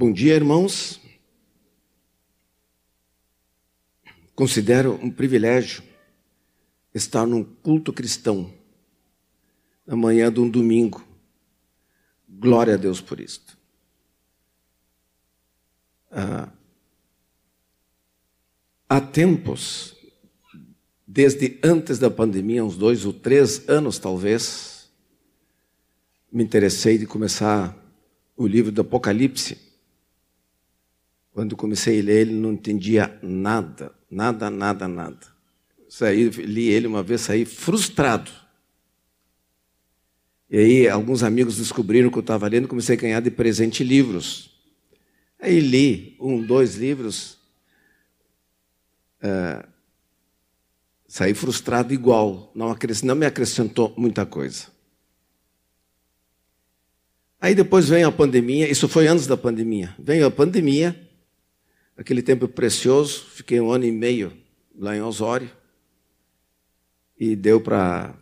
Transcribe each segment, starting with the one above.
Bom dia, irmãos. Considero um privilégio estar num culto cristão na manhã de um domingo. Glória a Deus por isto. Ah, há tempos, desde antes da pandemia, uns dois ou três anos talvez, me interessei de começar o livro do Apocalipse. Quando comecei a ler ele, não entendia nada, nada, nada, nada. Saí, li ele uma vez, saí frustrado. E aí, alguns amigos descobriram que eu estava lendo, comecei a ganhar de presente livros. Aí li um, dois livros, uh, saí frustrado igual, não, não me acrescentou muita coisa. Aí depois veio a pandemia, isso foi antes da pandemia. Veio a pandemia, aquele tempo precioso, fiquei um ano e meio lá em Osório, e deu para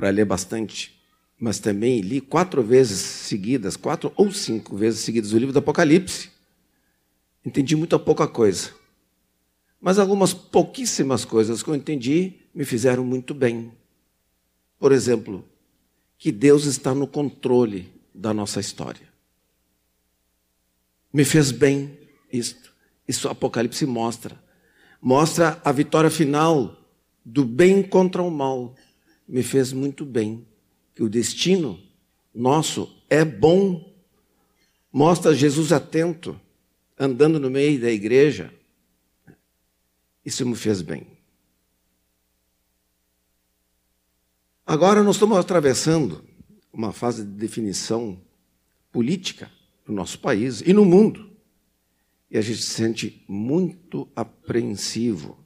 ler bastante. Mas também li quatro vezes seguidas, quatro ou cinco vezes seguidas, o livro do Apocalipse. Entendi muita pouca coisa. Mas algumas pouquíssimas coisas que eu entendi me fizeram muito bem. Por exemplo, que Deus está no controle da nossa história. Me fez bem isto. Isso o Apocalipse mostra. Mostra a vitória final do bem contra o mal. Me fez muito bem. Que o destino nosso é bom. Mostra Jesus atento, andando no meio da igreja. Isso me fez bem. Agora nós estamos atravessando uma fase de definição política no nosso país e no mundo. E a gente se sente muito apreensivo,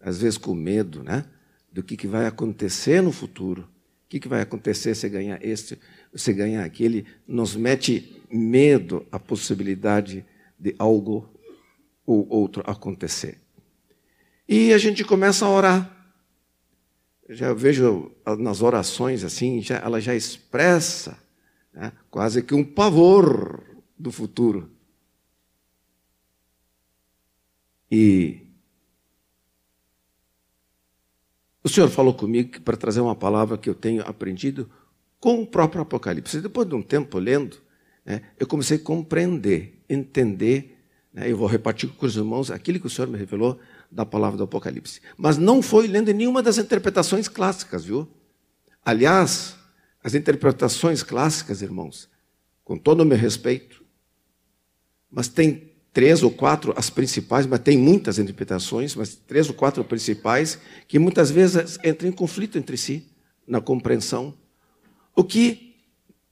às vezes com medo, né? Do que, que vai acontecer no futuro. O que, que vai acontecer se ganhar este, se ganhar aquele. Nos mete medo a possibilidade de algo ou outro acontecer. E a gente começa a orar já vejo nas orações assim, já, ela já expressa né, quase que um pavor do futuro. E o Senhor falou comigo para trazer uma palavra que eu tenho aprendido com o próprio Apocalipse. Depois de um tempo lendo, né, eu comecei a compreender, entender. Né, eu vou repartir com os irmãos aquilo que o Senhor me revelou da palavra do Apocalipse. Mas não foi lendo nenhuma das interpretações clássicas, viu? Aliás, as interpretações clássicas, irmãos, com todo o meu respeito, mas tem três ou quatro, as principais, mas tem muitas interpretações, mas três ou quatro principais, que muitas vezes entram em conflito entre si, na compreensão. O que,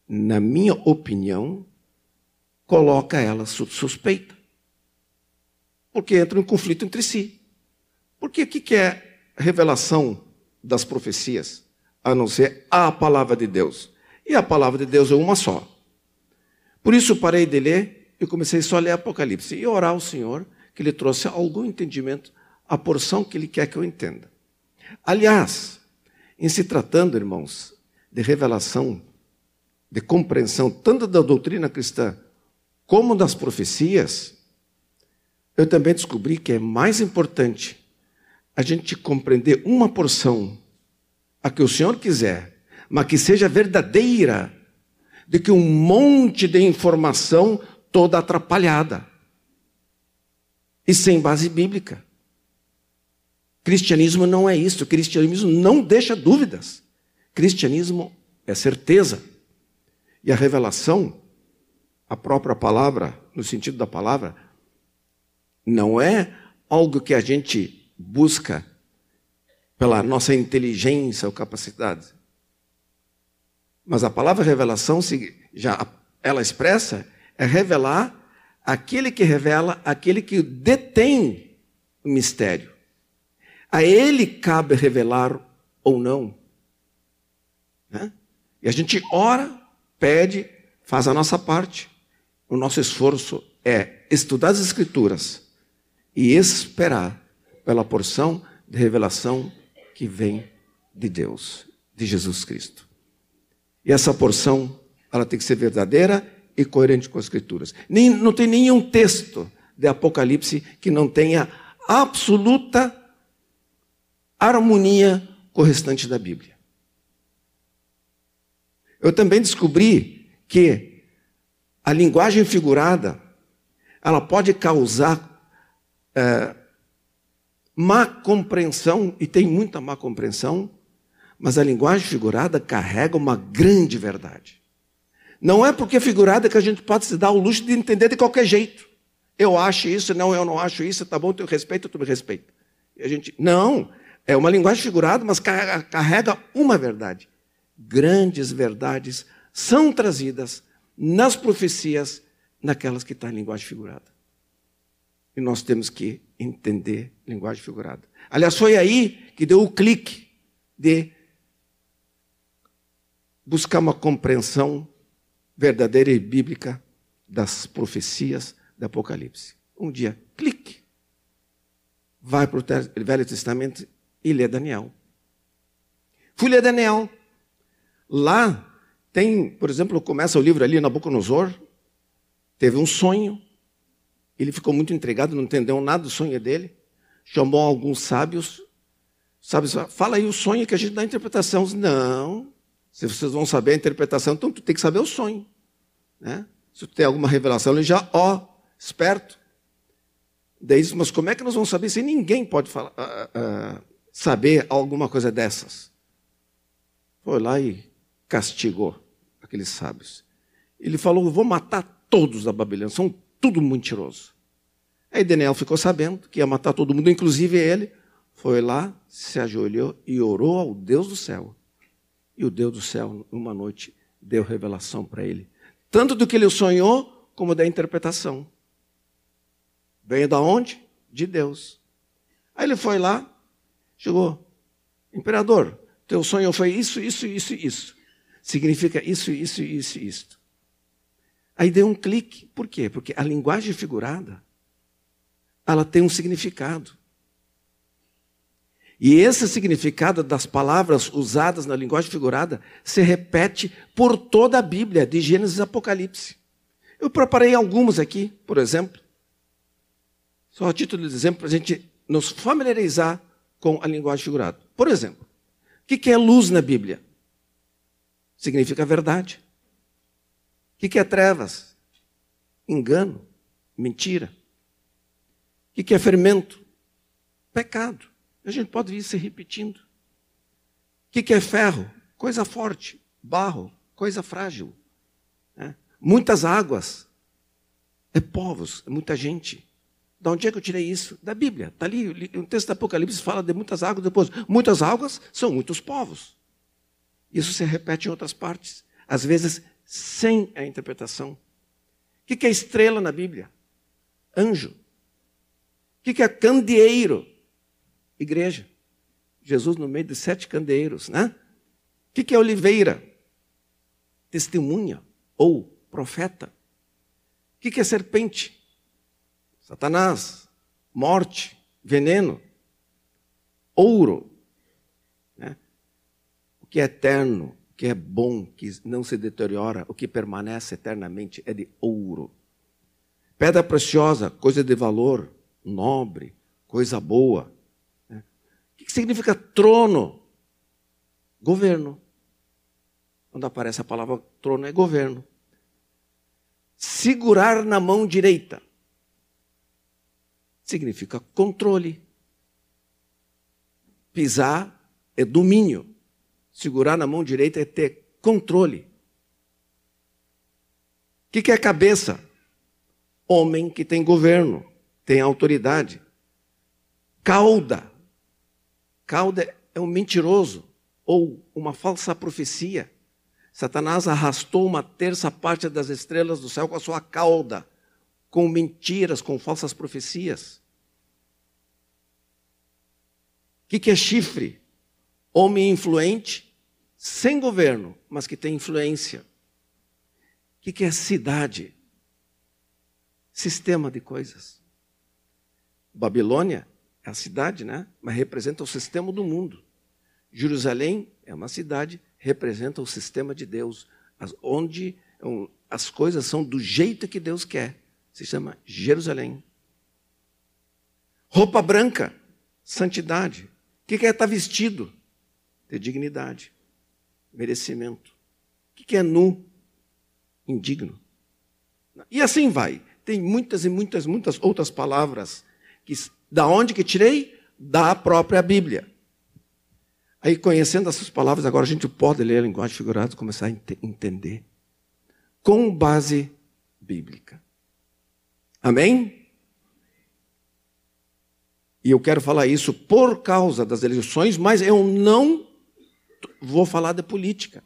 na minha opinião, coloca ela suspeita. Porque entram em conflito entre si. Porque o que é revelação das profecias? A não ser a palavra de Deus. E a palavra de Deus é uma só. Por isso parei de ler e comecei só a ler Apocalipse e orar ao Senhor que Ele trouxe algum entendimento, a porção que Ele quer que eu entenda. Aliás, em se tratando, irmãos, de revelação, de compreensão, tanto da doutrina cristã como das profecias, eu também descobri que é mais importante a gente compreender uma porção, a que o Senhor quiser, mas que seja verdadeira, do que um monte de informação toda atrapalhada e sem base bíblica. Cristianismo não é isso. Cristianismo não deixa dúvidas. Cristianismo é certeza. E a revelação, a própria palavra, no sentido da palavra, não é algo que a gente busca pela nossa inteligência ou capacidade. Mas a palavra revelação, já ela expressa, é revelar aquele que revela, aquele que detém o mistério. A ele cabe revelar ou não. Né? E a gente ora, pede, faz a nossa parte. O nosso esforço é estudar as Escrituras e esperar pela porção de revelação que vem de Deus, de Jesus Cristo. E essa porção, ela tem que ser verdadeira e coerente com as Escrituras. Nem, não tem nenhum texto de Apocalipse que não tenha absoluta harmonia com o restante da Bíblia. Eu também descobri que a linguagem figurada ela pode causar é, má compreensão, e tem muita má compreensão, mas a linguagem figurada carrega uma grande verdade. Não é porque é figurada que a gente pode se dar o luxo de entender de qualquer jeito. Eu acho isso, não, eu não acho isso, tá bom, tu respeita, tu me respeita. E a gente, não, é uma linguagem figurada, mas carrega uma verdade. Grandes verdades são trazidas nas profecias, naquelas que estão em linguagem figurada. E nós temos que entender linguagem figurada. Aliás, foi aí que deu o clique de buscar uma compreensão verdadeira e bíblica das profecias do Apocalipse. Um dia, clique. Vai para o Velho Testamento e lê Daniel. Fui ler Daniel. Lá tem, por exemplo, começa o livro ali, Nabucodonosor, teve um sonho, ele ficou muito intrigado, não entendeu nada do sonho dele, chamou alguns sábios, sábios, fala aí o sonho que a gente dá a interpretação. Não, se vocês vão saber a interpretação, então tu tem que saber o sonho. Né? Se tu tem alguma revelação, ele já, ó, esperto. Daí diz, mas como é que nós vamos saber se ninguém pode falar, uh, uh, saber alguma coisa dessas? Foi lá e castigou aqueles sábios. Ele falou: vou matar todos da Babilônia, são tudo mentiroso. Aí Daniel ficou sabendo que ia matar todo mundo, inclusive ele. Foi lá, se ajoelhou e orou ao Deus do céu. E o Deus do céu, uma noite, deu revelação para ele. Tanto do que ele sonhou, como da interpretação. Veio da onde? De Deus. Aí ele foi lá, chegou. Imperador, teu sonho foi isso, isso, isso, isso. Significa isso, isso, isso, isso. Aí deu um clique. Por quê? Porque a linguagem figurada, ela tem um significado. E esse significado das palavras usadas na linguagem figurada se repete por toda a Bíblia, de Gênesis a Apocalipse. Eu preparei algumas aqui, por exemplo. Só a título de exemplo, para a gente nos familiarizar com a linguagem figurada. Por exemplo, o que é luz na Bíblia? Significa verdade. O que é trevas? Engano, mentira. O que é fermento? Pecado. A gente pode ir se repetindo. O que é ferro? Coisa forte. Barro, coisa frágil. É. Muitas águas. É povos, é muita gente. Da onde é que eu tirei isso? Da Bíblia. Está ali, o texto do Apocalipse fala de muitas águas, depois, muitas águas são muitos povos. Isso se repete em outras partes. Às vezes sem a interpretação. O que é estrela na Bíblia? Anjo. O que é candeeiro? Igreja. Jesus no meio de sete candeeiros, né? O que é oliveira? Testemunha ou profeta. O que é serpente? Satanás, morte, veneno, ouro. Né? O que é eterno? que é bom, que não se deteriora, o que permanece eternamente é de ouro. Pedra preciosa, coisa de valor, nobre, coisa boa. Significa trono? Governo. Quando aparece a palavra trono, é governo. Segurar na mão direita significa controle. Pisar é domínio. Segurar na mão direita é ter controle. O que é cabeça? Homem que tem governo, tem autoridade. Cauda. Cauda é um mentiroso ou uma falsa profecia. Satanás arrastou uma terça parte das estrelas do céu com a sua cauda, com mentiras, com falsas profecias. O que, que é chifre? Homem influente, sem governo, mas que tem influência. O que é cidade? Sistema de coisas. Babilônia é a cidade, né? Mas representa o sistema do mundo. Jerusalém é uma cidade, representa o sistema de Deus, onde as coisas são do jeito que Deus quer. Se chama Jerusalém. Roupa branca, santidade. O que é estar vestido? Ter dignidade, merecimento. O que é nu? Indigno. E assim vai. Tem muitas e muitas, muitas outras palavras. Que, da onde que tirei? Da própria Bíblia. Aí, conhecendo essas palavras, agora a gente pode ler a linguagem figurada e começar a ent entender. Com base bíblica. Amém? E eu quero falar isso por causa das eleições, mas eu não vou falar de política.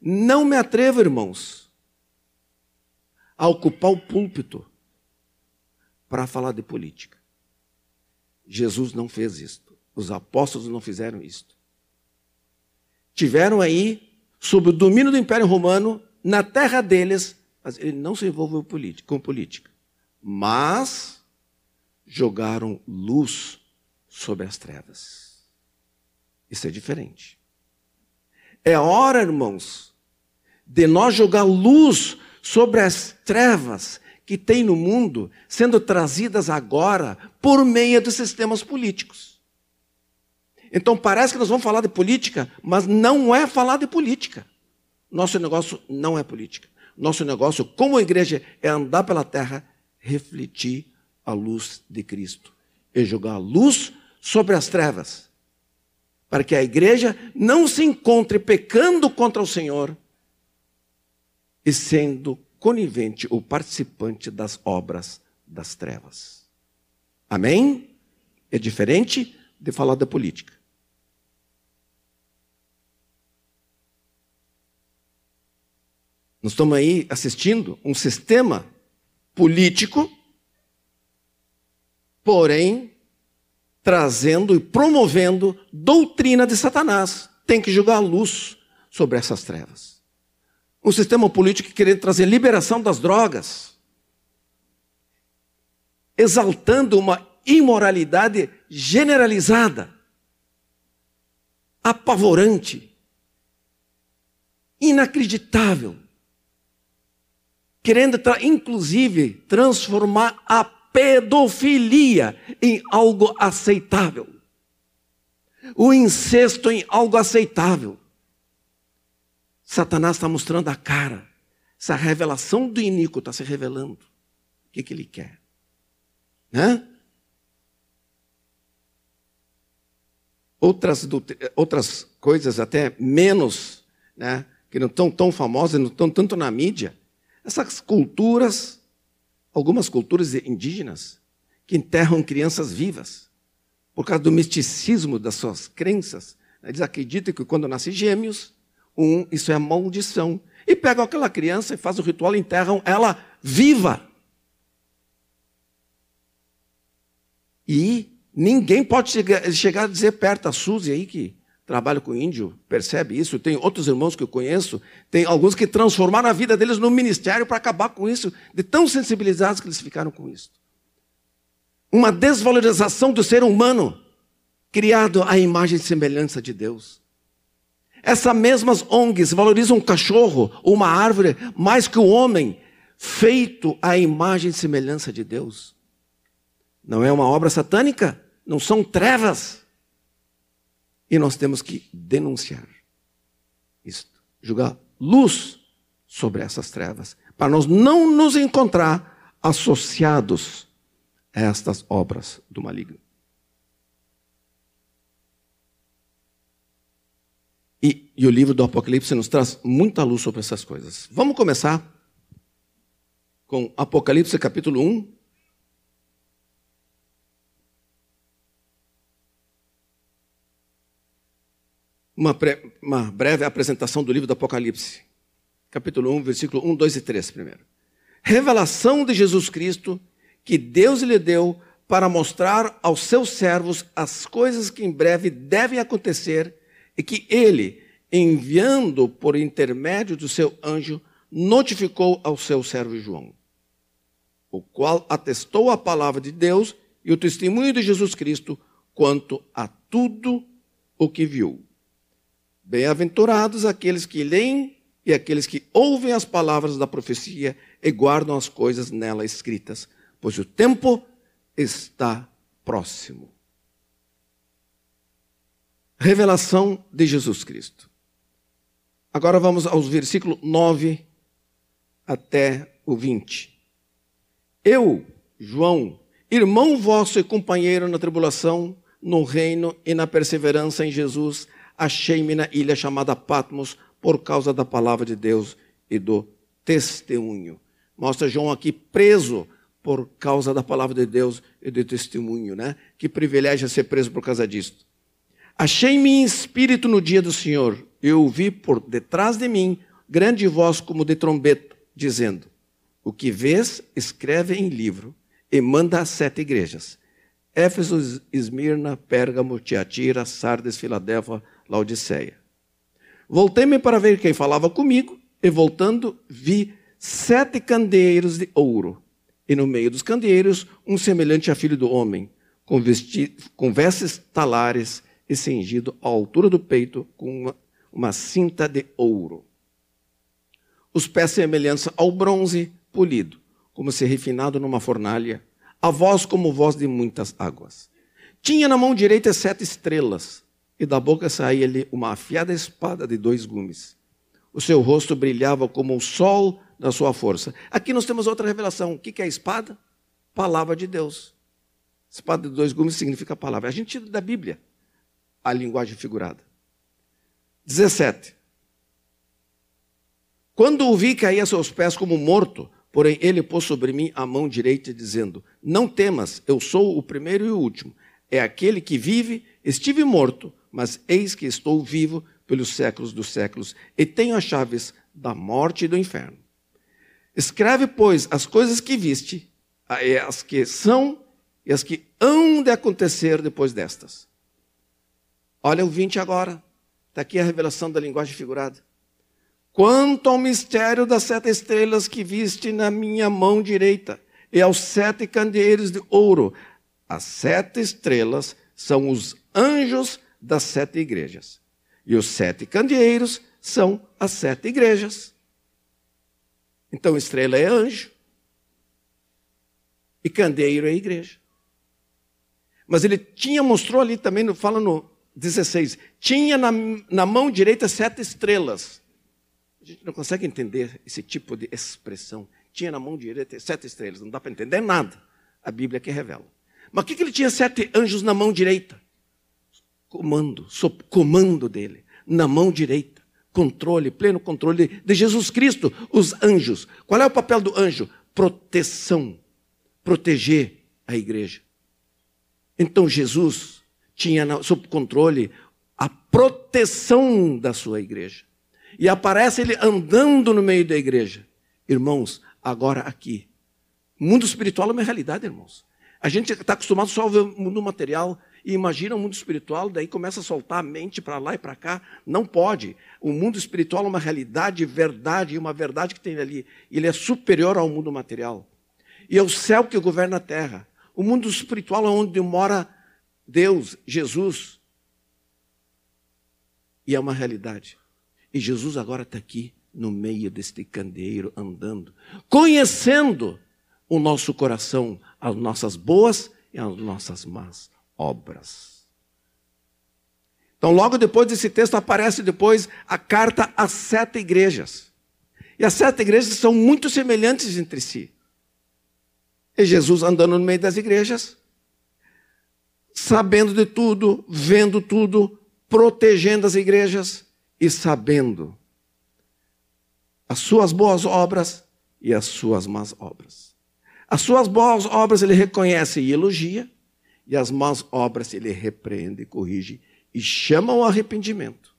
Não me atrevo, irmãos, a ocupar o púlpito para falar de política. Jesus não fez isto. Os apóstolos não fizeram isto. Tiveram aí, sob o domínio do Império Romano, na terra deles, mas ele não se envolveu com política. Mas jogaram luz sobre as trevas. Isso é diferente. É hora, irmãos, de nós jogar luz sobre as trevas que tem no mundo sendo trazidas agora por meio dos sistemas políticos. Então parece que nós vamos falar de política, mas não é falar de política. Nosso negócio não é política. Nosso negócio, como igreja, é andar pela terra, refletir a luz de Cristo e jogar luz sobre as trevas, para que a igreja não se encontre pecando contra o Senhor e sendo conivente ou participante das obras das trevas. Amém? É diferente de falar da política. Nós estamos aí assistindo um sistema político, porém, trazendo e promovendo doutrina de Satanás. Tem que jogar luz sobre essas trevas. Um sistema político querendo trazer liberação das drogas, exaltando uma imoralidade generalizada, apavorante, inacreditável querendo, inclusive, transformar a pedofilia em algo aceitável, o incesto em algo aceitável. Satanás está mostrando a cara. Essa revelação do iníquo está se revelando. O que, que ele quer? Né? Outras, outras coisas até menos, né, que não estão tão famosas, não estão tanto na mídia, essas culturas, algumas culturas indígenas, que enterram crianças vivas, por causa do misticismo das suas crenças, eles acreditam que quando nascem gêmeos, um, isso é maldição. E pegam aquela criança e fazem o ritual e enterram ela viva. E ninguém pode chegar, chegar a dizer perto a Suzy aí que trabalho com índio, percebe isso. Tem outros irmãos que eu conheço, tem alguns que transformaram a vida deles no ministério para acabar com isso, de tão sensibilizados que eles ficaram com isso. Uma desvalorização do ser humano, criado à imagem e semelhança de Deus. Essas mesmas ONGs valorizam um cachorro uma árvore mais que o homem, feito à imagem e semelhança de Deus. Não é uma obra satânica? Não são trevas? E nós temos que denunciar isto, jogar luz sobre essas trevas, para nós não nos encontrar associados a estas obras do maligno. E, e, o livro do Apocalipse nos traz muita luz sobre essas coisas. Vamos começar com Apocalipse capítulo 1, uma, uma breve apresentação do livro do Apocalipse, capítulo 1, versículo 1, 2 e 3 primeiro. Revelação de Jesus Cristo que Deus lhe deu para mostrar aos seus servos as coisas que em breve devem acontecer e que ele, enviando por intermédio do seu anjo, notificou ao seu servo João, o qual atestou a palavra de Deus e o testemunho de Jesus Cristo quanto a tudo o que viu. Bem-aventurados aqueles que leem e aqueles que ouvem as palavras da profecia e guardam as coisas nela escritas, pois o tempo está próximo. Revelação de Jesus Cristo. Agora vamos aos versículos 9 até o 20. Eu, João, irmão vosso e companheiro na tribulação, no reino e na perseverança em Jesus, achei-me na ilha chamada Patmos por causa da palavra de Deus e do testemunho. Mostra João aqui preso por causa da palavra de Deus e do testemunho, né? Que privilégio ser preso por causa disso. Achei-me em espírito no dia do Senhor. Eu ouvi por detrás de mim grande voz como de trombeta, dizendo: O que vês, escreve em livro e manda às sete igrejas: Éfeso, Esmirna, Pérgamo, Tiatira, Sardes, Filadélfia, Laodiceia. Voltei-me para ver quem falava comigo, e voltando, vi sete candeeiros de ouro, e no meio dos candeeiros, um semelhante a filho do homem, com, vestes talares e cingido à altura do peito com uma, uma cinta de ouro. Os pés semelhantes ao bronze polido, como se refinado numa fornalha, a voz como voz de muitas águas. Tinha na mão direita sete estrelas, e da boca saía-lhe uma afiada espada de dois gumes. O seu rosto brilhava como o sol da sua força. Aqui nós temos outra revelação. O que é a espada? Palavra de Deus. Espada de dois gumes significa palavra. A gente tira da Bíblia a linguagem figurada. 17. Quando o vi cair a seus pés como morto, porém ele pôs sobre mim a mão direita, dizendo: Não temas, eu sou o primeiro e o último. É aquele que vive, estive morto, mas eis que estou vivo pelos séculos dos séculos e tenho as chaves da morte e do inferno. Escreve, pois, as coisas que viste, as que são e as que hão de acontecer depois destas. Olha o 20 agora. Está aqui a revelação da linguagem figurada. Quanto ao mistério das sete estrelas que viste na minha mão direita, e aos sete candeeiros de ouro, as sete estrelas são os anjos das sete igrejas. E os sete candeeiros são as sete igrejas. Então, estrela é anjo. E candeeiro é igreja. Mas ele tinha, mostrou ali também, fala no 16, tinha na, na mão direita sete estrelas. A gente não consegue entender esse tipo de expressão. Tinha na mão direita sete estrelas, não dá para entender nada. A Bíblia que revela. Mas o que, que ele tinha sete anjos na mão direita? comando, sob comando dele, na mão direita, controle, pleno controle de Jesus Cristo, os anjos. Qual é o papel do anjo? Proteção, proteger a igreja. Então Jesus tinha sob controle a proteção da sua igreja. E aparece ele andando no meio da igreja. Irmãos, agora aqui. Mundo espiritual é uma realidade, irmãos. A gente está acostumado só a ver o mundo material e imagina o mundo espiritual, daí começa a soltar a mente para lá e para cá. Não pode. O mundo espiritual é uma realidade, verdade, e uma verdade que tem ali. Ele é superior ao mundo material. E é o céu que governa a terra. O mundo espiritual é onde mora Deus, Jesus. E é uma realidade. E Jesus agora está aqui no meio deste candeeiro, andando, conhecendo o nosso coração, as nossas boas e as nossas más obras. Então, logo depois desse texto, aparece depois a carta às sete igrejas. E as sete igrejas são muito semelhantes entre si. E Jesus andando no meio das igrejas, sabendo de tudo, vendo tudo, protegendo as igrejas e sabendo as suas boas obras e as suas más obras. As suas boas obras ele reconhece e elogia, e as más obras ele repreende, corrige e chama ao arrependimento.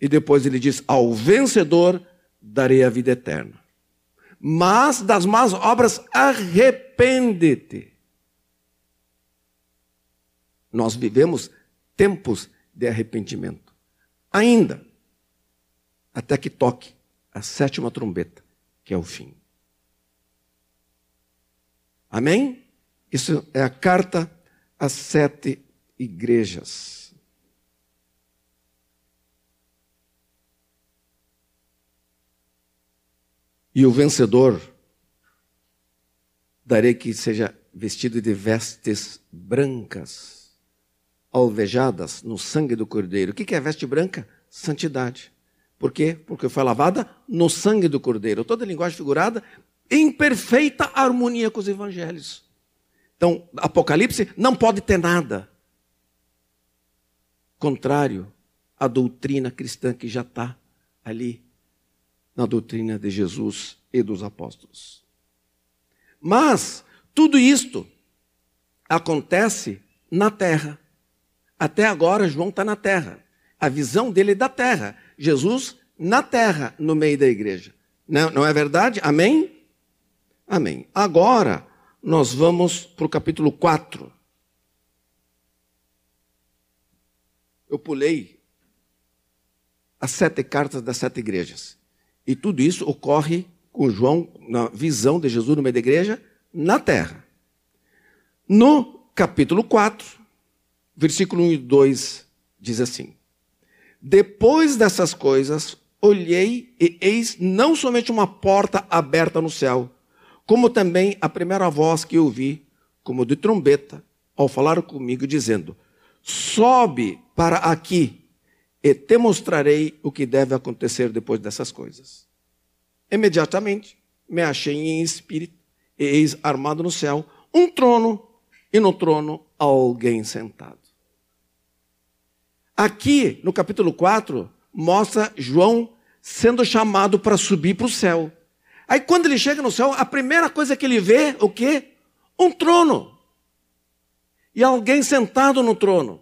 E depois ele diz: Ao vencedor darei a vida eterna. Mas das más obras arrepende-te. Nós vivemos tempos de arrependimento. Ainda, até que toque a sétima trombeta, que é o fim. Amém? Isso é a carta às sete igrejas. E o vencedor darei que seja vestido de vestes brancas, alvejadas no sangue do Cordeiro. O que é veste branca? Santidade. Por quê? Porque foi lavada no sangue do Cordeiro. Toda linguagem figurada em perfeita harmonia com os evangelhos. Então, Apocalipse não pode ter nada contrário à doutrina cristã que já está ali na doutrina de Jesus e dos apóstolos. Mas tudo isto acontece na terra. Até agora, João está na terra. A visão dele é da terra. Jesus na terra, no meio da igreja. Não, não é verdade? Amém? Amém. Agora, nós vamos para o capítulo 4. Eu pulei as sete cartas das sete igrejas. E tudo isso ocorre com João, na visão de Jesus no meio da igreja, na terra. No capítulo 4, versículo 1 e 2, diz assim: Depois dessas coisas, olhei e eis não somente uma porta aberta no céu, como também a primeira voz que ouvi, como de trombeta, ao falar comigo, dizendo: Sobe para aqui e te mostrarei o que deve acontecer depois dessas coisas. Imediatamente me achei em espírito, e eis armado no céu um trono, e no trono alguém sentado. Aqui, no capítulo 4, mostra João sendo chamado para subir para o céu. Aí quando ele chega no céu, a primeira coisa que ele vê, o quê? Um trono. E alguém sentado no trono.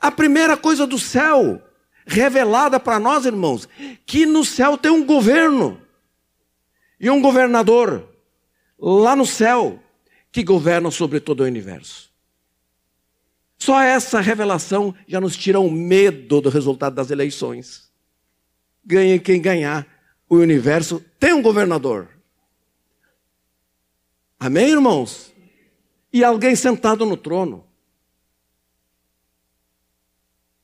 A primeira coisa do céu revelada para nós, irmãos, que no céu tem um governo e um governador lá no céu que governa sobre todo o universo. Só essa revelação já nos tira o medo do resultado das eleições. Ganhe quem ganhar, o universo tem um governador. Amém, irmãos? E alguém sentado no trono.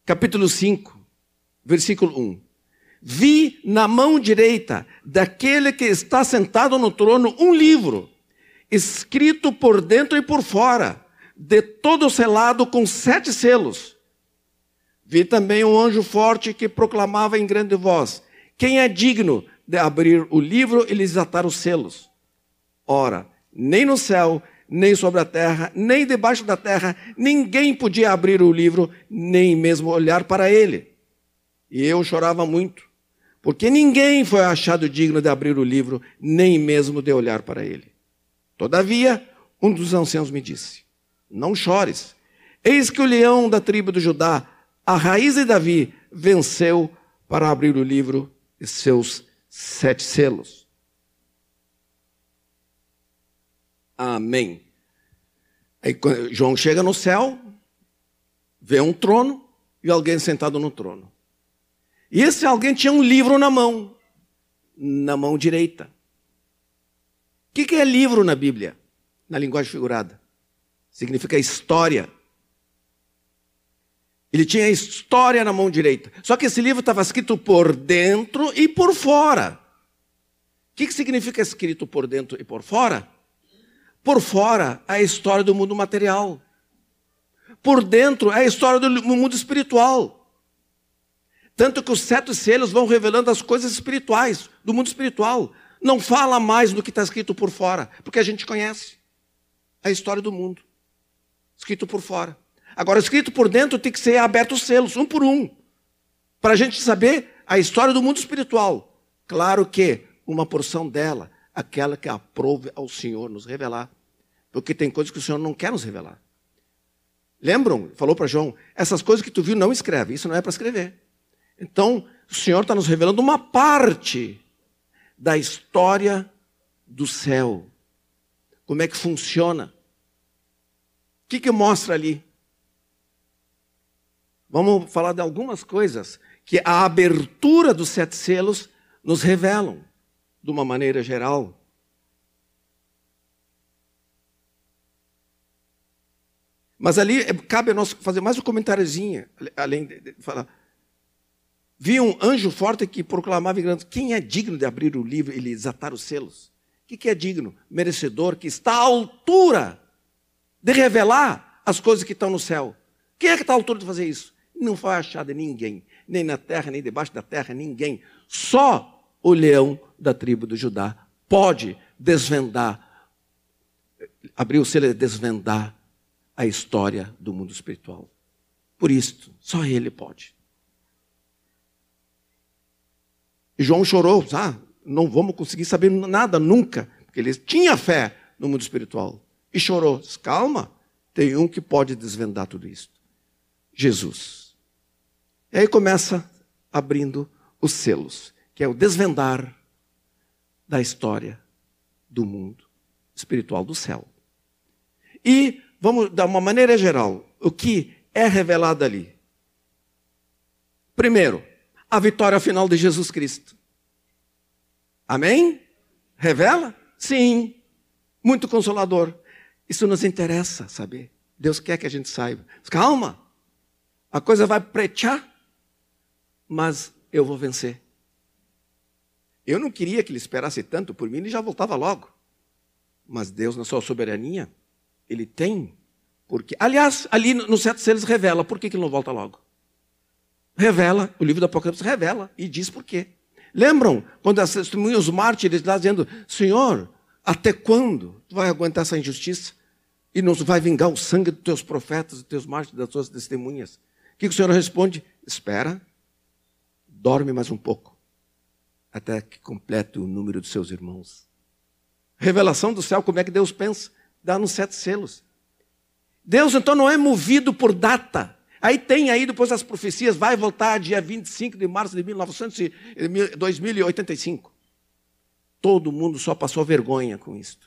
Capítulo 5 versículo 1. Vi na mão direita daquele que está sentado no trono um livro, escrito por dentro e por fora, de todo selado com sete selos. Vi também um anjo forte que proclamava em grande voz: Quem é digno de abrir o livro e lhes atar os selos? Ora, nem no céu, nem sobre a terra, nem debaixo da terra, ninguém podia abrir o livro, nem mesmo olhar para ele. E eu chorava muito, porque ninguém foi achado digno de abrir o livro, nem mesmo de olhar para ele. Todavia, um dos anciãos me disse: Não chores. Eis que o leão da tribo de Judá, a raiz de Davi, venceu para abrir o livro e seus sete selos. Amém. Aí João chega no céu, vê um trono e alguém sentado no trono. E esse alguém tinha um livro na mão, na mão direita. O que é livro na Bíblia, na linguagem figurada? Significa história. Ele tinha história na mão direita. Só que esse livro estava escrito por dentro e por fora. O que significa escrito por dentro e por fora? Por fora, é a história do mundo material. Por dentro, é a história do mundo espiritual. Tanto que os sete selos vão revelando as coisas espirituais, do mundo espiritual. Não fala mais do que está escrito por fora, porque a gente conhece a história do mundo. Escrito por fora. Agora, escrito por dentro tem que ser aberto os selos, um por um, para a gente saber a história do mundo espiritual. Claro que uma porção dela, aquela que aprove ao Senhor nos revelar. Porque tem coisas que o Senhor não quer nos revelar. Lembram? Falou para João: essas coisas que tu viu, não escreve. Isso não é para escrever. Então, o Senhor está nos revelando uma parte da história do céu. Como é que funciona? O que, que mostra ali? Vamos falar de algumas coisas que a abertura dos sete selos nos revelam, de uma maneira geral. Mas ali cabe a nós fazer mais um comentáriozinho, além de falar. vi um anjo forte que proclamava gritando: Quem é digno de abrir o livro e desatar os selos? O que, que é digno? Merecedor que está à altura de revelar as coisas que estão no céu. Quem é que está à altura de fazer isso? Não foi achado ninguém, nem na terra, nem debaixo da terra, ninguém. Só o leão da tribo do Judá pode desvendar, abrir o selo e desvendar a história do mundo espiritual. Por isso, só ele pode. E João chorou, ah, não vamos conseguir saber nada nunca, porque ele tinha fé no mundo espiritual. E chorou, calma, tem um que pode desvendar tudo isso. Jesus. E aí começa abrindo os selos, que é o desvendar da história do mundo espiritual do céu. E vamos dar uma maneira geral, o que é revelado ali? Primeiro, a vitória final de Jesus Cristo. Amém? Revela? Sim. Muito consolador. Isso nos interessa saber. Deus quer que a gente saiba. Calma. A coisa vai pretear, mas eu vou vencer. Eu não queria que ele esperasse tanto por mim, ele já voltava logo. Mas Deus, na sua soberania, ele tem. Porque, aliás, ali no sete selos revela por que, que ele não volta logo. Revela, o livro do Apocalipse revela e diz por quê. Lembram quando as testemunhas, os mártires lá dizendo: Senhor, até quando tu vai aguentar essa injustiça? E nos vai vingar o sangue dos teus profetas, dos teus mártires, das tuas testemunhas? O que o Senhor responde? Espera, dorme mais um pouco até que complete o número dos seus irmãos. Revelação do céu, como é que Deus pensa? Dá nos sete selos. Deus então não é movido por data. Aí tem aí depois as profecias, vai voltar dia 25 de março de 1900, 2085. Todo mundo só passou vergonha com isto.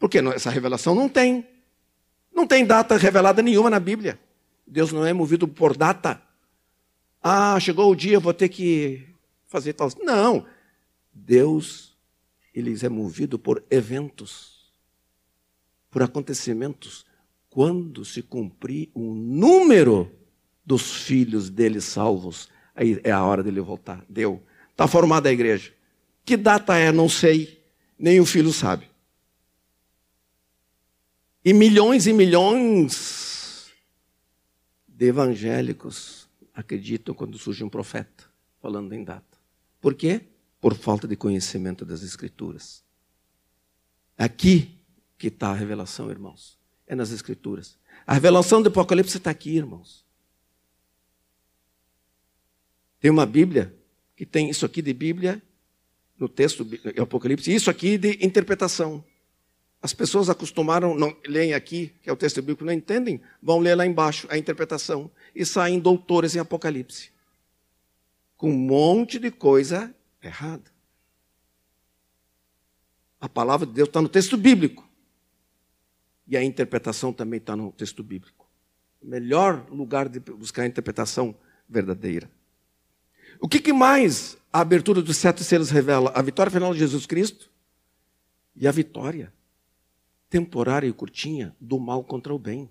Porque essa revelação não tem. Não tem data revelada nenhuma na Bíblia. Deus não é movido por data. Ah, chegou o dia, vou ter que fazer tal. Não. Deus, ele é movido por eventos, por acontecimentos. Quando se cumprir o número dos filhos dele salvos, aí é a hora dele voltar. Deu. Está formada a igreja. Que data é? Não sei. Nem o filho sabe. E milhões e milhões de evangélicos acreditam quando surge um profeta falando em data. Por quê? Por falta de conhecimento das Escrituras. Aqui que está a revelação, irmãos. É nas Escrituras. A revelação do Apocalipse está aqui, irmãos. Tem uma Bíblia que tem isso aqui de Bíblia, no texto do Apocalipse, e isso aqui de interpretação. As pessoas acostumaram, não leem aqui, que é o texto bíblico, não entendem, vão ler lá embaixo a interpretação e saem doutores em Apocalipse com um monte de coisa errada. A palavra de Deus está no texto bíblico. E a interpretação também está no texto bíblico. O melhor lugar de buscar a interpretação verdadeira. O que, que mais a abertura dos sete selos revela? A vitória final de Jesus Cristo e a vitória temporária e curtinha do mal contra o bem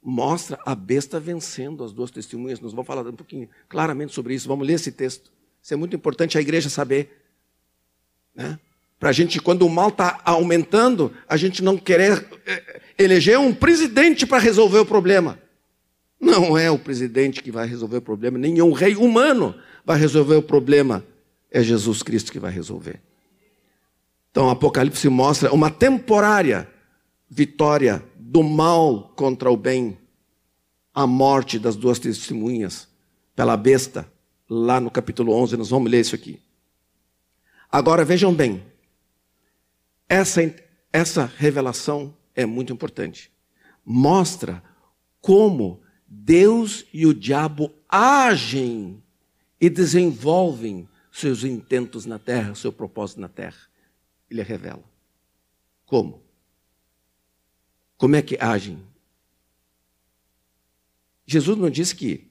mostra a besta vencendo as duas testemunhas. Nós vamos falar um pouquinho claramente sobre isso. Vamos ler esse texto. Isso é muito importante a igreja saber. Né? Para a gente, quando o mal está aumentando, a gente não querer eh, eleger um presidente para resolver o problema. Não é o presidente que vai resolver o problema, nem um rei humano vai resolver o problema. É Jesus Cristo que vai resolver. Então, Apocalipse mostra uma temporária vitória do mal contra o bem, a morte das duas testemunhas pela besta, lá no capítulo 11, nós vamos ler isso aqui. Agora vejam bem, essa, essa revelação é muito importante. Mostra como Deus e o diabo agem e desenvolvem seus intentos na terra, seu propósito na terra. Ele revela. Como? Como é que agem? Jesus não disse que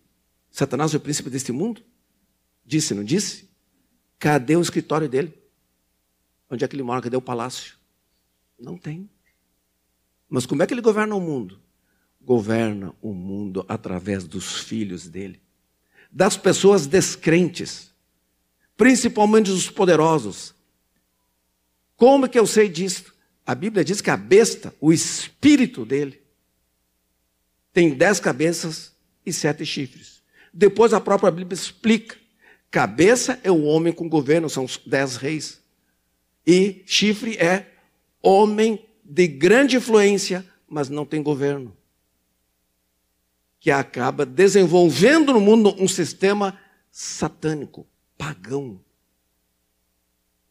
Satanás é o príncipe deste mundo? Disse, não disse? Cadê o escritório dele? Onde é que ele mora? Cadê o palácio? Não tem. Mas como é que ele governa o mundo? Governa o mundo através dos filhos dele. das pessoas descrentes, principalmente dos poderosos. Como que eu sei disso? A Bíblia diz que a besta, o espírito dele, tem dez cabeças e sete chifres. Depois a própria Bíblia explica. Cabeça é o homem com governo, são dez reis. E chifre é homem de grande influência, mas não tem governo. Que acaba desenvolvendo no mundo um sistema satânico, pagão.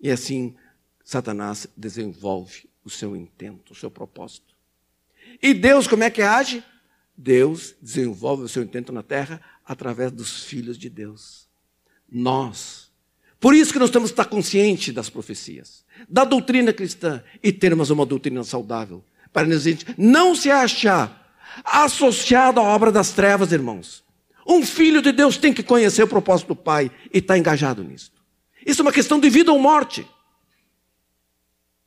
E assim, Satanás desenvolve o seu intento, o seu propósito. E Deus, como é que age? Deus desenvolve o seu intento na terra através dos filhos de Deus. Nós. Por isso que nós temos que estar conscientes das profecias, da doutrina cristã e termos uma doutrina saudável. Para a gente não se achar associado à obra das trevas, irmãos. Um filho de Deus tem que conhecer o propósito do Pai e estar engajado nisso. Isso é uma questão de vida ou morte.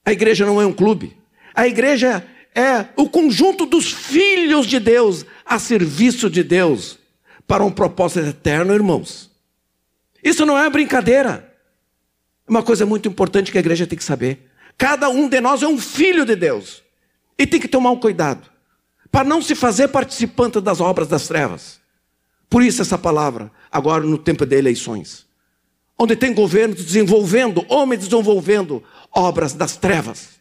A igreja não é um clube. A igreja é o conjunto dos filhos de Deus a serviço de Deus para um propósito eterno, irmãos. Isso não é brincadeira. Uma coisa muito importante que a igreja tem que saber. Cada um de nós é um filho de Deus. E tem que tomar um cuidado para não se fazer participante das obras das trevas. Por isso essa palavra, agora no tempo de eleições. Onde tem governo desenvolvendo, homens desenvolvendo obras das trevas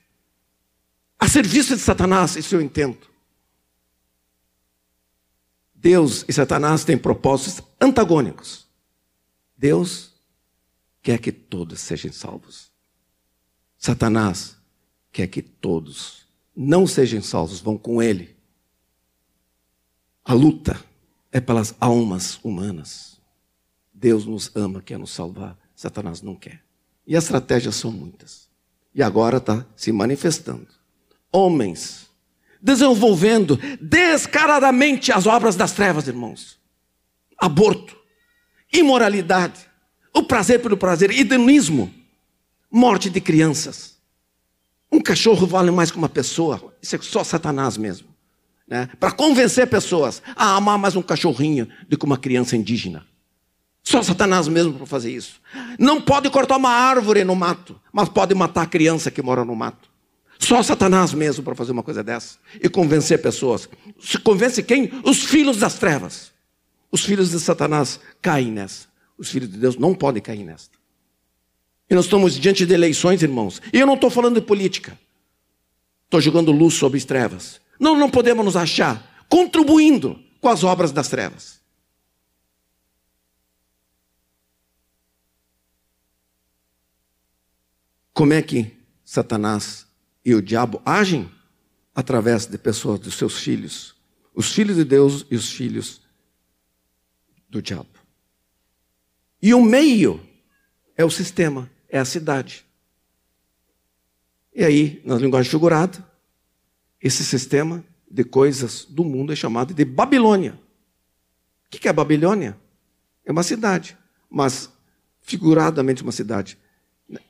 a serviço de Satanás, isso eu entendo. Deus e Satanás têm propósitos antagônicos. Deus quer que todos sejam salvos. Satanás quer que todos não sejam salvos, vão com ele. A luta é pelas almas humanas. Deus nos ama, quer nos salvar. Satanás não quer. E as estratégias são muitas. E agora está se manifestando homens, desenvolvendo descaradamente as obras das trevas, irmãos. Aborto, imoralidade, o prazer pelo prazer, hedonismo, morte de crianças. Um cachorro vale mais que uma pessoa, isso é só Satanás mesmo. Né? Para convencer pessoas a amar mais um cachorrinho do que uma criança indígena. Só Satanás mesmo para fazer isso. Não pode cortar uma árvore no mato, mas pode matar a criança que mora no mato. Só Satanás mesmo para fazer uma coisa dessa e convencer pessoas. Se convence quem? Os filhos das trevas. Os filhos de Satanás caem nessa. Os filhos de Deus não podem cair nesta. E nós estamos diante de eleições, irmãos. E eu não estou falando de política. Estou jogando luz sobre as trevas. Não, não podemos nos achar contribuindo com as obras das trevas. Como é que Satanás e o diabo agem através de pessoas, dos seus filhos, os filhos de Deus e os filhos do diabo. E o meio é o sistema, é a cidade. E aí, na linguagem figurada, esse sistema de coisas do mundo é chamado de Babilônia. O que é Babilônia? É uma cidade, mas figuradamente uma cidade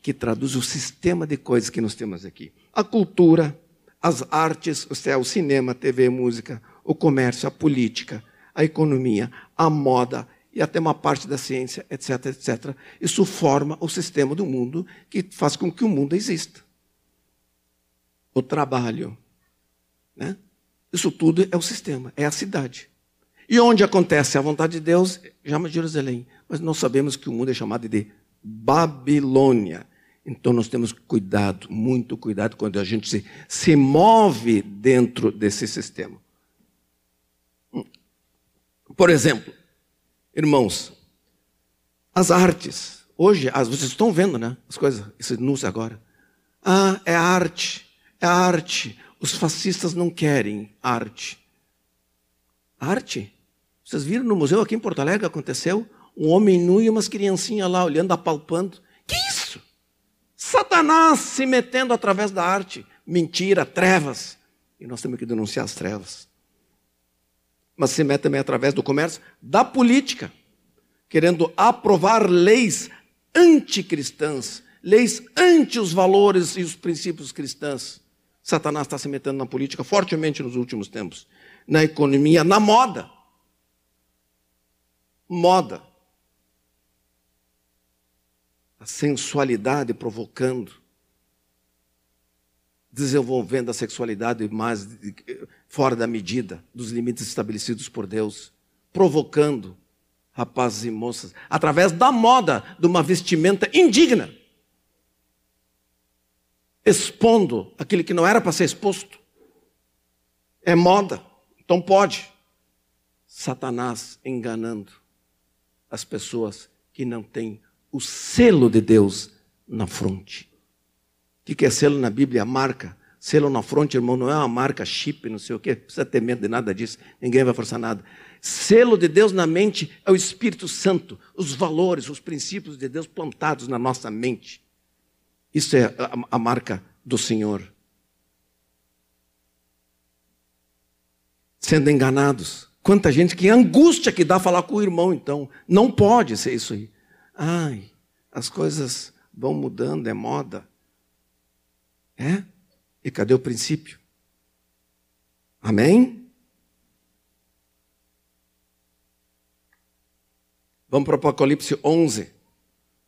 que traduz o sistema de coisas que nós temos aqui. A cultura, as artes, o cinema, a TV, a música, o comércio, a política, a economia, a moda e até uma parte da ciência, etc, etc. Isso forma o sistema do mundo que faz com que o mundo exista. O trabalho, né? Isso tudo é o sistema, é a cidade. E onde acontece a vontade de Deus, chama Jerusalém. Mas nós sabemos que o mundo é chamado de Babilônia. Então nós temos cuidado, muito cuidado quando a gente se, se move dentro desse sistema. Por exemplo, irmãos, as artes. Hoje, as, vocês estão vendo, né? As coisas, esse anúncio agora. Ah, é arte, é arte. Os fascistas não querem arte. Arte? Vocês viram no museu aqui em Porto Alegre aconteceu? Um homem nu e umas criancinhas lá olhando, apalpando. Que isso? Satanás se metendo através da arte. Mentira, trevas. E nós temos que denunciar as trevas. Mas se mete também através do comércio, da política, querendo aprovar leis anticristãs, leis anti os valores e os princípios cristãos. Satanás está se metendo na política fortemente nos últimos tempos, na economia, na moda. Moda. A sensualidade provocando, desenvolvendo a sexualidade mais fora da medida, dos limites estabelecidos por Deus, provocando rapazes e moças, através da moda de uma vestimenta indigna, expondo aquele que não era para ser exposto. É moda, então pode. Satanás enganando as pessoas que não têm o selo de Deus na fronte. O que é selo na Bíblia? A marca. Selo na fronte, irmão, não é uma marca chip, não sei o quê. Precisa ter medo de nada disso. Ninguém vai forçar nada. Selo de Deus na mente é o Espírito Santo, os valores, os princípios de Deus plantados na nossa mente. Isso é a, a marca do Senhor. Sendo enganados. Quanta gente, que angústia que dá falar com o irmão, então. Não pode ser isso aí. Ai, as coisas vão mudando, é moda. É? E cadê o princípio? Amém? Vamos para o Apocalipse 11,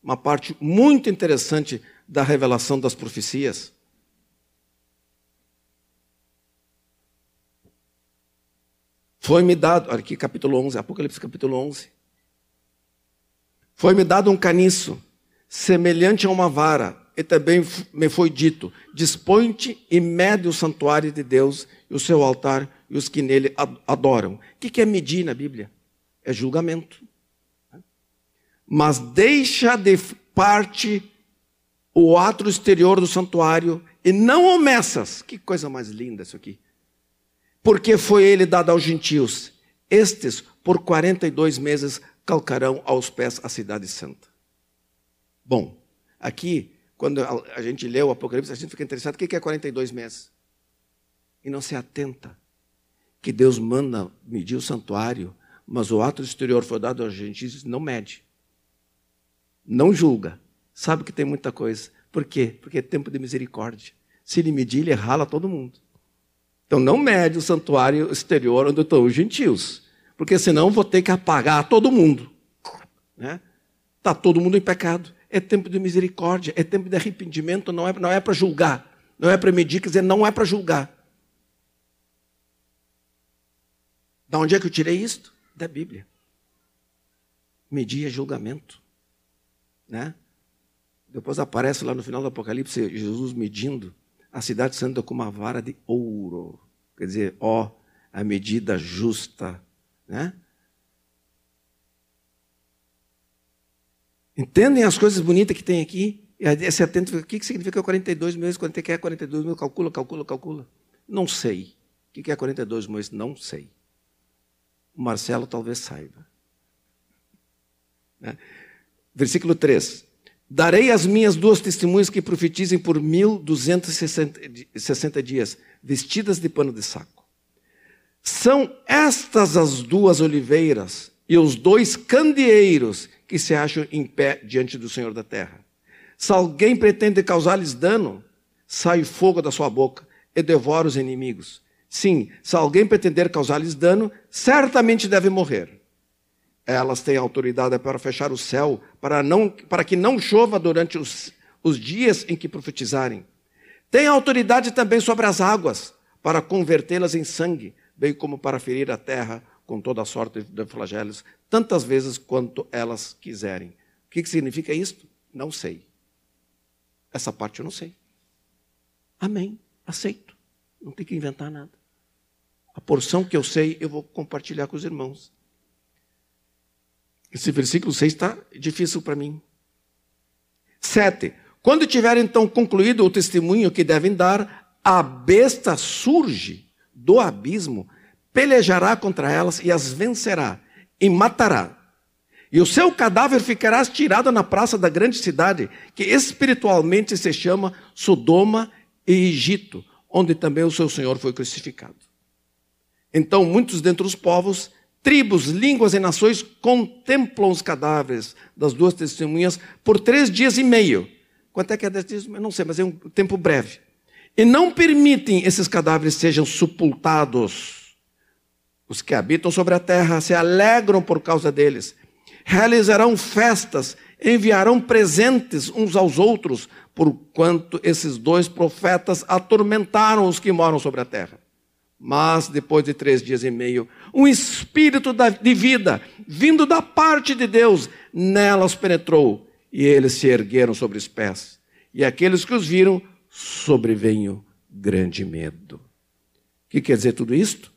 uma parte muito interessante da revelação das profecias. Foi-me dado, aqui capítulo 11, Apocalipse capítulo 11. Foi-me dado um caniço, semelhante a uma vara, e também me foi dito: dispõe-te e mede o santuário de Deus e o seu altar e os que nele adoram. O que é medir na Bíblia? É julgamento. Mas deixa de parte o ato exterior do santuário e não o messas. Que coisa mais linda isso aqui. Porque foi ele dado aos gentios. Estes, por 42 meses, calcarão aos pés a cidade santa. Bom, aqui, quando a gente lê o Apocalipse, a gente fica interessado, o que é 42 meses? E não se atenta que Deus manda medir o santuário, mas o ato exterior foi dado aos gentios, não mede. Não julga. Sabe que tem muita coisa. Por quê? Porque é tempo de misericórdia. Se ele medir, ele rala todo mundo. Então não mede o santuário exterior onde estão os gentios porque senão vou ter que apagar todo mundo. Né? Está todo mundo em pecado. É tempo de misericórdia, é tempo de arrependimento, não é, não é para julgar. Não é para medir, quer dizer, não é para julgar. Da onde é que eu tirei isto? Da Bíblia. Medir é julgamento. Né? Depois aparece lá no final do Apocalipse Jesus medindo a cidade santa com uma vara de ouro. Quer dizer, ó, a medida justa né? Entendem as coisas bonitas que tem aqui? E se atento, o que significa 42 meses? Quando que é 42 meses? Calcula, calcula, calcula. Não sei. O que é 42 meses? Não sei. O Marcelo talvez saiba. Né? Versículo 3. Darei as minhas duas testemunhas que profetizem por 1260 dias, vestidas de pano de saco. São estas as duas oliveiras e os dois candeeiros que se acham em pé diante do Senhor da terra. Se alguém pretende causar-lhes dano, sai fogo da sua boca e devora os inimigos. Sim, se alguém pretender causar-lhes dano, certamente deve morrer. Elas têm autoridade para fechar o céu, para, não, para que não chova durante os, os dias em que profetizarem. Tem autoridade também sobre as águas, para convertê-las em sangue, bem como para ferir a terra com toda a sorte de flagelos, tantas vezes quanto elas quiserem. O que, significa isto? Não sei. Essa parte eu não sei. Amém. Aceito. Não tem que inventar nada. A porção que eu sei, eu vou compartilhar com os irmãos. Esse versículo 6 está difícil para mim. Sete. Quando tiver então concluído o testemunho que devem dar, a besta surge do abismo, pelejará contra elas e as vencerá e matará. E o seu cadáver ficará tirado na praça da grande cidade, que espiritualmente se chama Sodoma e Egito, onde também o seu Senhor foi crucificado. Então, muitos dentre os povos, tribos, línguas e nações contemplam os cadáveres das duas testemunhas por três dias e meio. Quanto é que é dez dias? Não sei, mas é um tempo breve e não permitem esses cadáveres sejam sepultados. Os que habitam sobre a terra se alegram por causa deles. realizarão festas, enviarão presentes uns aos outros, porquanto esses dois profetas atormentaram os que moram sobre a terra. Mas depois de três dias e meio, um espírito de vida, vindo da parte de Deus, nelas penetrou, e eles se ergueram sobre os pés. E aqueles que os viram, sobreveio grande medo. O que quer dizer tudo isto?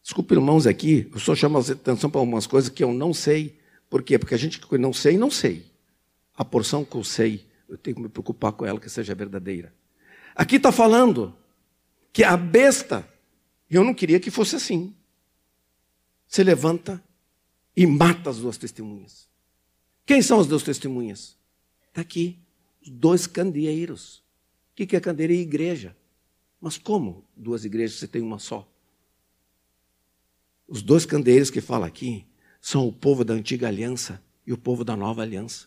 Desculpe, irmãos, aqui, eu só chamo a atenção para algumas coisas que eu não sei. Por quê? Porque a gente que não sei, não sei. A porção que eu sei, eu tenho que me preocupar com ela que seja verdadeira. Aqui está falando que a besta, eu não queria que fosse assim. Se levanta e mata as duas testemunhas. Quem são as duas testemunhas? Está aqui, dois candeeiros. O que é candeeiro e igreja? Mas como duas igrejas você tem uma só? Os dois candeeiros que fala aqui são o povo da antiga aliança e o povo da nova aliança.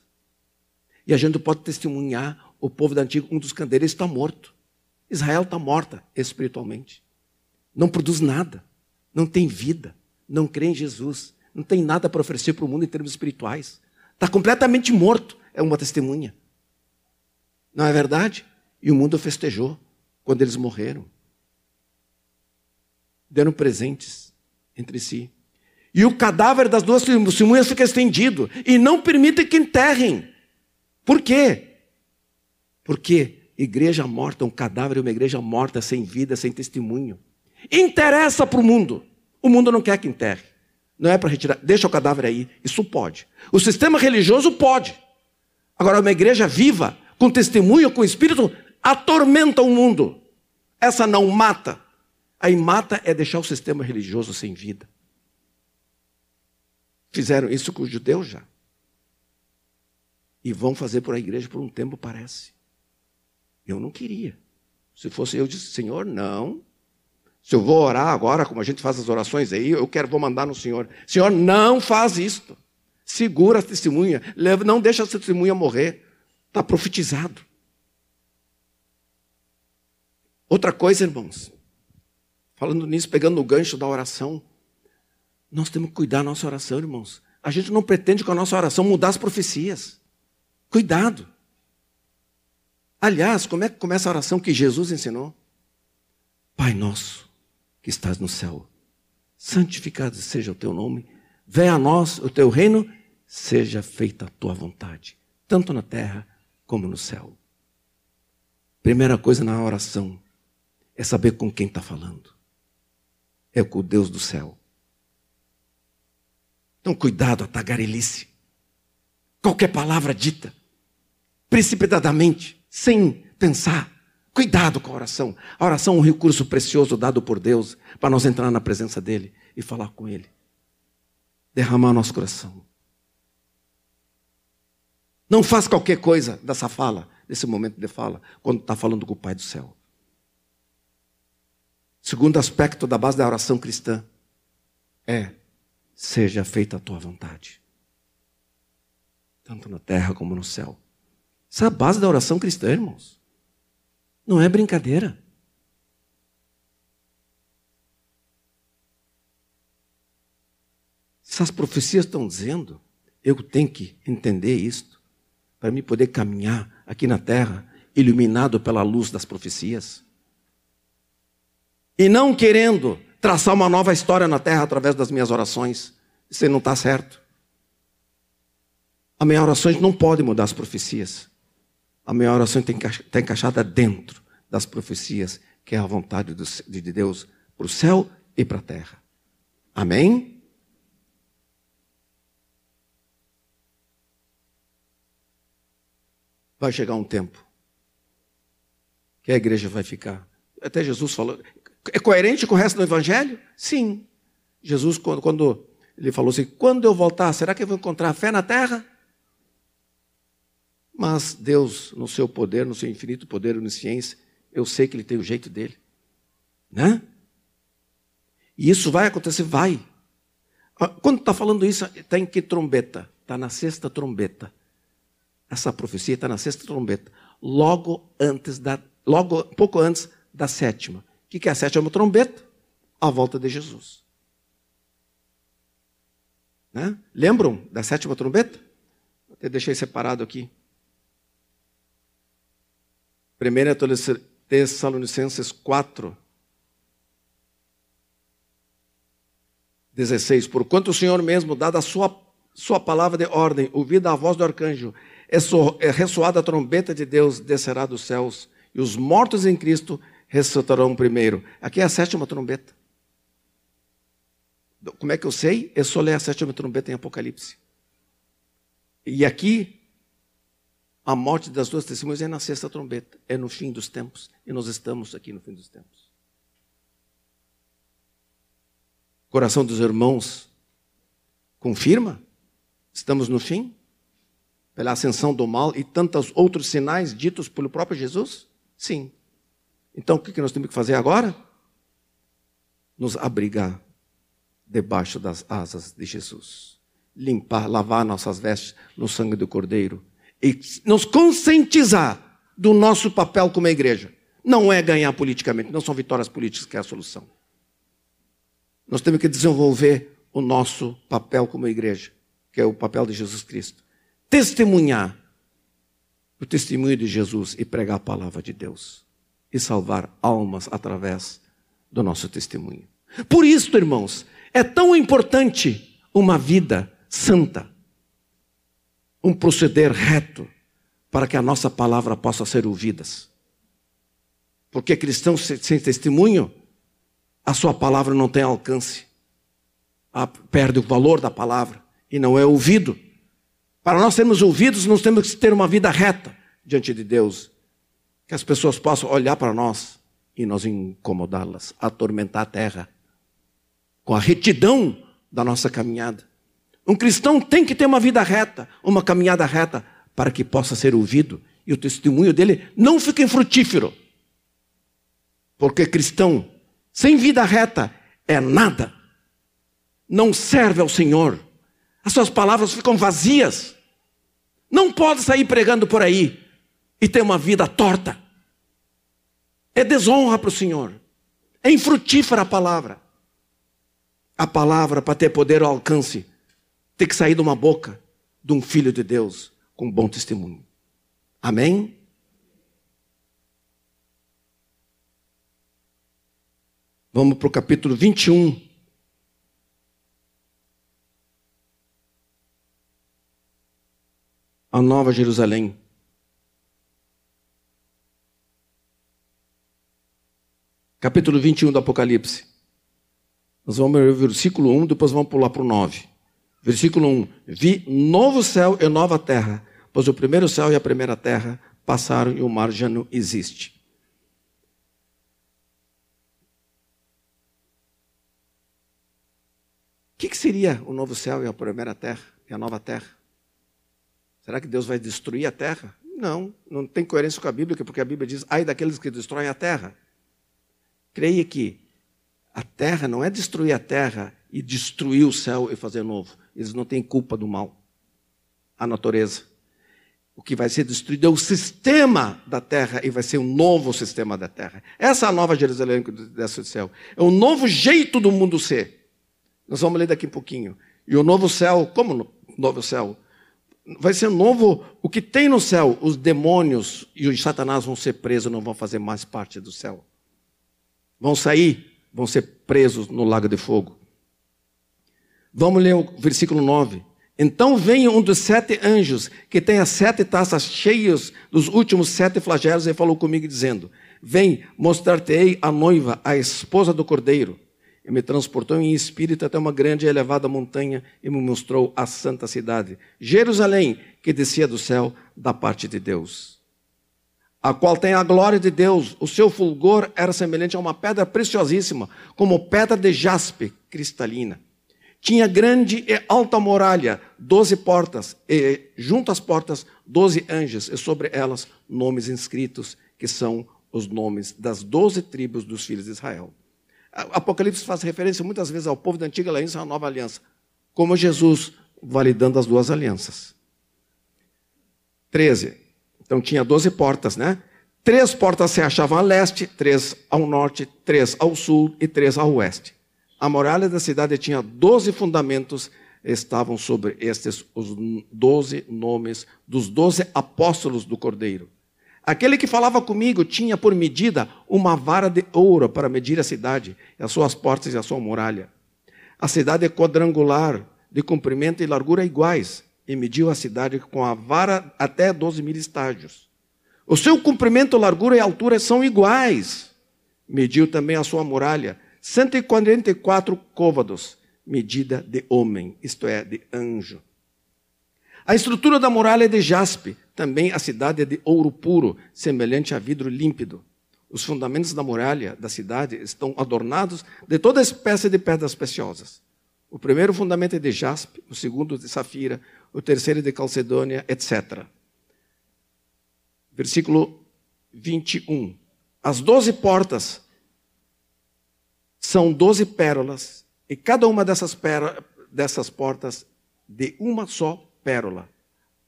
E a gente pode testemunhar o povo da antiga, um dos candeeiros está morto. Israel está morta espiritualmente. Não produz nada. Não tem vida. Não crê em Jesus. Não tem nada para oferecer para o mundo em termos espirituais. Está completamente morto. É uma testemunha. Não é verdade? E o mundo festejou quando eles morreram. Deram presentes entre si. E o cadáver das duas testemunhas fica estendido. E não permitem que enterrem. Por quê? Porque igreja morta, um cadáver é uma igreja morta, sem vida, sem testemunho. Interessa para o mundo. O mundo não quer que enterre. Não é para retirar. Deixa o cadáver aí. Isso pode. O sistema religioso pode. Agora, uma igreja viva, com testemunho, com espírito, atormenta o mundo. Essa não mata. Aí mata é deixar o sistema religioso sem vida. Fizeram isso com os judeus já. E vão fazer por a igreja por um tempo, parece. Eu não queria. Se fosse eu, disse, Senhor, não. Se eu vou orar agora, como a gente faz as orações aí, eu quero, vou mandar no Senhor. Senhor, não faz isto. Segura a testemunha. Não deixa a testemunha morrer. Está profetizado. Outra coisa, irmãos. Falando nisso, pegando o gancho da oração. Nós temos que cuidar da nossa oração, irmãos. A gente não pretende com a nossa oração mudar as profecias. Cuidado. Aliás, como é que começa a oração que Jesus ensinou? Pai nosso, que estás no céu, santificado seja o teu nome, venha a nós o teu reino, seja feita a tua vontade, tanto na terra como no céu. Primeira coisa na oração é saber com quem está falando. É com o Deus do céu. Então, cuidado, a tagarelice. Qualquer palavra dita, precipitadamente, sem pensar. Cuidado com a oração. A oração é um recurso precioso dado por Deus para nós entrar na presença dEle e falar com Ele. Derramar nosso coração. Não faz qualquer coisa dessa fala, desse momento de fala, quando está falando com o Pai do céu. Segundo aspecto da base da oração cristã é: seja feita a tua vontade, tanto na terra como no céu. Essa é a base da oração cristã, irmãos. Não é brincadeira. Se as profecias estão dizendo, eu tenho que entender isto, para me poder caminhar aqui na terra, iluminado pela luz das profecias. E não querendo traçar uma nova história na terra através das minhas orações. Isso não está certo. As minhas orações não podem mudar as profecias. A minha oração está encaixada dentro das profecias, que é a vontade de Deus para o céu e para a terra. Amém? Vai chegar um tempo que a igreja vai ficar. Até Jesus falou. É coerente com o resto do evangelho? Sim. Jesus, quando, quando ele falou assim: quando eu voltar, será que eu vou encontrar fé na terra? Mas Deus, no seu poder, no seu infinito poder, onisciência, eu sei que Ele tem o jeito dele. Né? E isso vai acontecer? Vai. Ah, quando está falando isso, está em que trombeta? Está na sexta trombeta. Essa profecia está na sexta trombeta. Logo antes da. Logo, pouco antes da sétima. O que é a sétima trombeta? A volta de Jesus. Né? Lembram da sétima trombeta? Até deixei separado aqui. 1 Tessalonicenses 4, 16. Porquanto o Senhor mesmo, dada a sua, sua palavra de ordem, ouvida a voz do arcanjo, ressoada a trombeta de Deus, descerá dos céus, e os mortos em Cristo ressuscitarão primeiro. Aqui é a sétima trombeta. Como é que eu sei? É só ler a sétima trombeta em Apocalipse. E aqui, a morte das duas testemunhas é na sexta trombeta, é no fim dos tempos. E nós estamos aqui no fim dos tempos. Coração dos irmãos confirma? Estamos no fim? Pela ascensão do mal e tantos outros sinais ditos pelo próprio Jesus? Sim. Então o que nós temos que fazer agora? Nos abrigar debaixo das asas de Jesus. Limpar, lavar nossas vestes no sangue do Cordeiro. E nos conscientizar do nosso papel como igreja. Não é ganhar politicamente, não são vitórias políticas que é a solução. Nós temos que desenvolver o nosso papel como igreja, que é o papel de Jesus Cristo. Testemunhar o testemunho de Jesus e pregar a palavra de Deus. E salvar almas através do nosso testemunho. Por isso, irmãos, é tão importante uma vida santa, um proceder reto, para que a nossa palavra possa ser ouvidas. Porque cristão sem testemunho, a sua palavra não tem alcance, perde o valor da palavra e não é ouvido. Para nós sermos ouvidos, nós temos que ter uma vida reta diante de Deus, que as pessoas possam olhar para nós e nós incomodá-las, atormentar a terra com a retidão da nossa caminhada. Um cristão tem que ter uma vida reta, uma caminhada reta, para que possa ser ouvido e o testemunho dele não fique infrutífero. Porque cristão sem vida reta é nada, não serve ao Senhor, as suas palavras ficam vazias. Não pode sair pregando por aí e ter uma vida torta. É desonra para o Senhor, é infrutífera a palavra. A palavra, para ter poder ou alcance, tem que sair de uma boca de um filho de Deus com bom testemunho. Amém? Vamos para o capítulo 21. A Nova Jerusalém. Capítulo 21 do Apocalipse. Nós vamos ler o versículo 1, depois vamos pular para o 9. Versículo 1: Vi novo céu e nova terra, pois o primeiro céu e a primeira terra passaram e o mar já não existe. O que, que seria o novo céu e a primeira terra e a nova terra? Será que Deus vai destruir a terra? Não, não tem coerência com a Bíblia, porque a Bíblia diz: ai daqueles que destroem a terra. Creia que a terra não é destruir a terra e destruir o céu e fazer novo. Eles não têm culpa do mal. A natureza. O que vai ser destruído é o sistema da terra e vai ser um novo sistema da terra. Essa é a nova Jerusalém que desce do céu. É um novo jeito do mundo ser. Nós vamos ler daqui a pouquinho. E o novo céu, como novo céu? Vai ser novo o que tem no céu. Os demônios e os satanás vão ser presos, não vão fazer mais parte do céu. Vão sair vão ser presos no lago de fogo. Vamos ler o versículo 9. Então vem um dos sete anjos, que tem as sete taças cheias dos últimos sete flagelos, e falou comigo, dizendo: Vem, mostrar-te-ei a noiva, a esposa do cordeiro. E me transportou em espírito até uma grande e elevada montanha e me mostrou a santa cidade, Jerusalém, que descia do céu da parte de Deus a qual tem a glória de Deus. O seu fulgor era semelhante a uma pedra preciosíssima, como pedra de jaspe cristalina. Tinha grande e alta muralha, doze portas, e junto às portas, doze anjos, e sobre elas nomes inscritos, que são os nomes das doze tribos dos filhos de Israel. Apocalipse faz referência muitas vezes ao povo da antiga aliança e à nova aliança, como Jesus validando as duas alianças. 13. Então tinha 12 portas, né? Três portas se achavam a leste, três ao norte, três ao sul e três ao oeste. A muralha da cidade tinha 12 fundamentos estavam sobre estes os doze nomes dos doze apóstolos do Cordeiro. Aquele que falava comigo tinha por medida uma vara de ouro para medir a cidade, as suas portas e a sua muralha. A cidade é quadrangular, de comprimento e largura iguais, e mediu a cidade com a vara até 12 mil estádios. O seu comprimento, largura e altura são iguais. Mediu também a sua muralha, 144 côvados, medida de homem, isto é, de anjo. A estrutura da muralha é de jaspe, também a cidade é de ouro puro, semelhante a vidro límpido. Os fundamentos da muralha da cidade estão adornados de toda espécie de pedras preciosas. O primeiro fundamento é de jaspe, o segundo de safira, o terceiro de calcedônia, etc. Versículo 21. As doze portas são doze pérolas, e cada uma dessas, dessas portas de uma só pérola.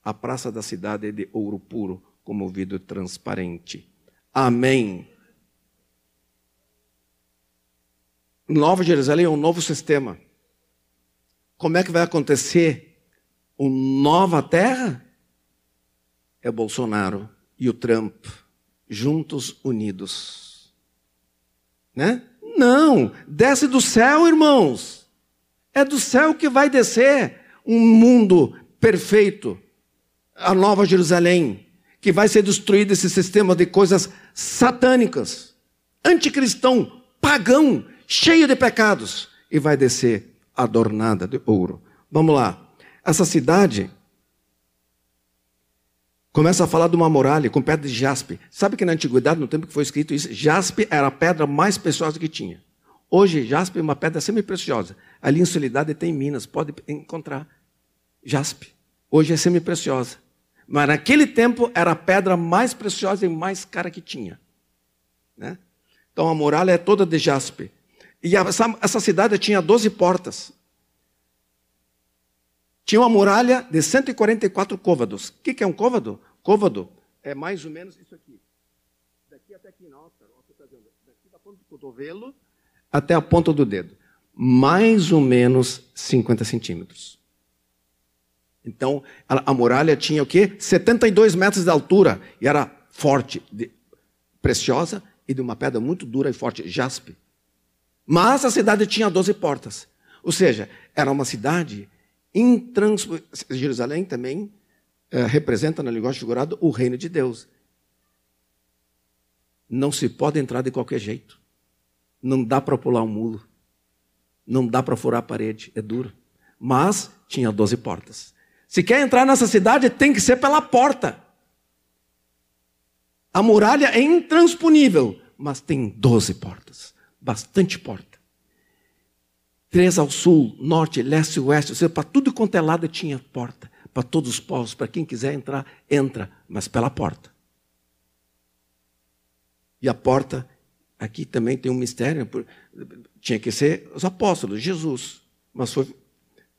A praça da cidade é de ouro puro, como vidro transparente. Amém. Nova Jerusalém é um novo sistema. Como é que vai acontecer uma nova terra? É Bolsonaro e o Trump juntos unidos. Né? Não, desce do céu, irmãos. É do céu que vai descer um mundo perfeito, a nova Jerusalém, que vai ser destruído esse sistema de coisas satânicas, anticristão, pagão, cheio de pecados, e vai descer adornada de ouro. Vamos lá. Essa cidade começa a falar de uma muralha com pedra de jaspe. Sabe que na antiguidade, no tempo que foi escrito isso, jaspe era a pedra mais preciosa que tinha. Hoje, jaspe é uma pedra semi-preciosa. Ali em Soledade tem Minas, pode encontrar jaspe. Hoje é semi-preciosa. Mas naquele tempo era a pedra mais preciosa e mais cara que tinha. Né? Então a muralha é toda de jaspe. E essa, essa cidade tinha 12 portas. Tinha uma muralha de 144 côvados. O que, que é um côvado? Côvado é mais ou menos isso aqui. Daqui até aqui, tá daqui da ponta do cotovelo até a ponta do dedo. Mais ou menos 50 centímetros. Então, a, a muralha tinha o quê? 72 metros de altura e era forte, de, preciosa e de uma pedra muito dura e forte, jaspe. Mas a cidade tinha 12 portas. Ou seja, era uma cidade intransponível. Jerusalém também é, representa, na linguagem figurada, o reino de Deus. Não se pode entrar de qualquer jeito. Não dá para pular um mulo. Não dá para furar a parede. É duro. Mas tinha 12 portas. Se quer entrar nessa cidade, tem que ser pela porta. A muralha é intransponível, mas tem 12 portas bastante porta. Três ao sul, norte, leste e oeste, ou seja, para tudo quanto é lado tinha porta. Para todos os povos, para quem quiser entrar, entra, mas pela porta. E a porta, aqui também tem um mistério, tinha que ser os apóstolos, Jesus. Mas foi,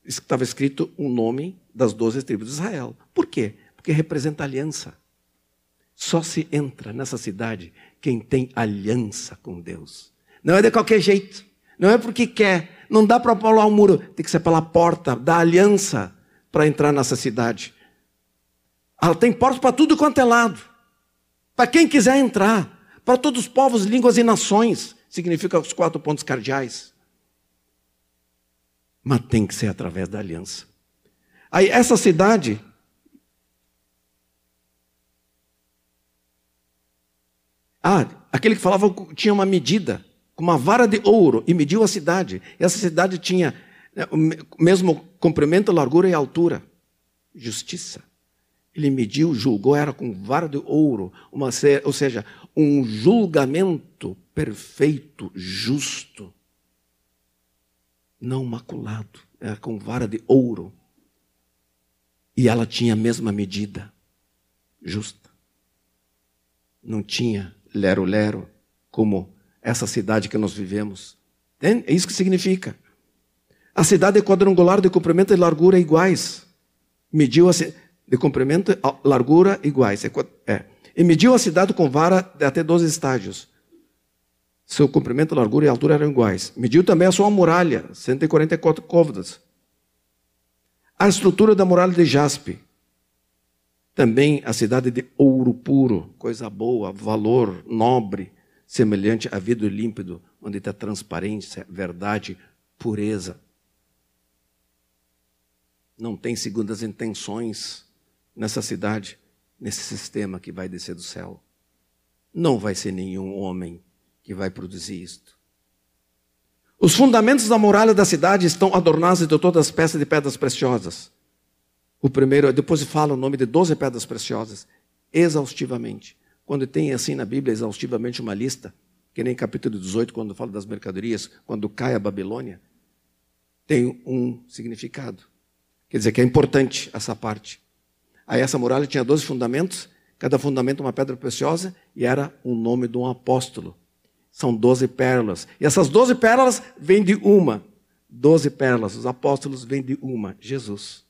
estava escrito o um nome das doze tribos de Israel. Por quê? Porque representa aliança. Só se entra nessa cidade quem tem aliança com Deus. Não é de qualquer jeito. Não é porque quer. Não dá para pular o muro. Tem que ser pela porta da aliança para entrar nessa cidade. Ela tem portas para tudo quanto é lado. Para quem quiser entrar. Para todos os povos, línguas e nações. Significa os quatro pontos cardeais. Mas tem que ser através da aliança. Aí, essa cidade. Ah, aquele que falava tinha uma medida com uma vara de ouro e mediu a cidade. Essa cidade tinha né, o mesmo comprimento, largura e altura. Justiça. Ele mediu, julgou, era com vara de ouro, uma, ou seja, um julgamento perfeito, justo, não maculado, era com vara de ouro. E ela tinha a mesma medida, justa. Não tinha lero-lero, como essa cidade que nós vivemos. É isso que significa. A cidade é quadrangular de comprimento e largura iguais. Mediu a de comprimento largura iguais. É, é. E mediu a cidade com vara de até 12 estágios. Seu comprimento, largura e altura eram iguais. Mediu também a sua muralha, 144 côvados. A estrutura da muralha de jaspe. Também a cidade de ouro puro, coisa boa, valor nobre, semelhante a vidro límpido, onde está transparência, verdade, pureza. Não tem segundas intenções nessa cidade, nesse sistema que vai descer do céu. Não vai ser nenhum homem que vai produzir isto. Os fundamentos da muralha da cidade estão adornados de todas as peças de pedras preciosas. O primeiro, depois fala o nome de 12 pedras preciosas, exaustivamente. Quando tem assim na Bíblia exaustivamente uma lista, que nem capítulo 18, quando fala das mercadorias, quando cai a Babilônia, tem um significado. Quer dizer que é importante essa parte. Aí essa muralha tinha 12 fundamentos, cada fundamento uma pedra preciosa, e era o nome de um apóstolo. São 12 pérolas. E essas 12 pérolas vêm de uma. 12 pérolas. Os apóstolos vêm de uma, Jesus.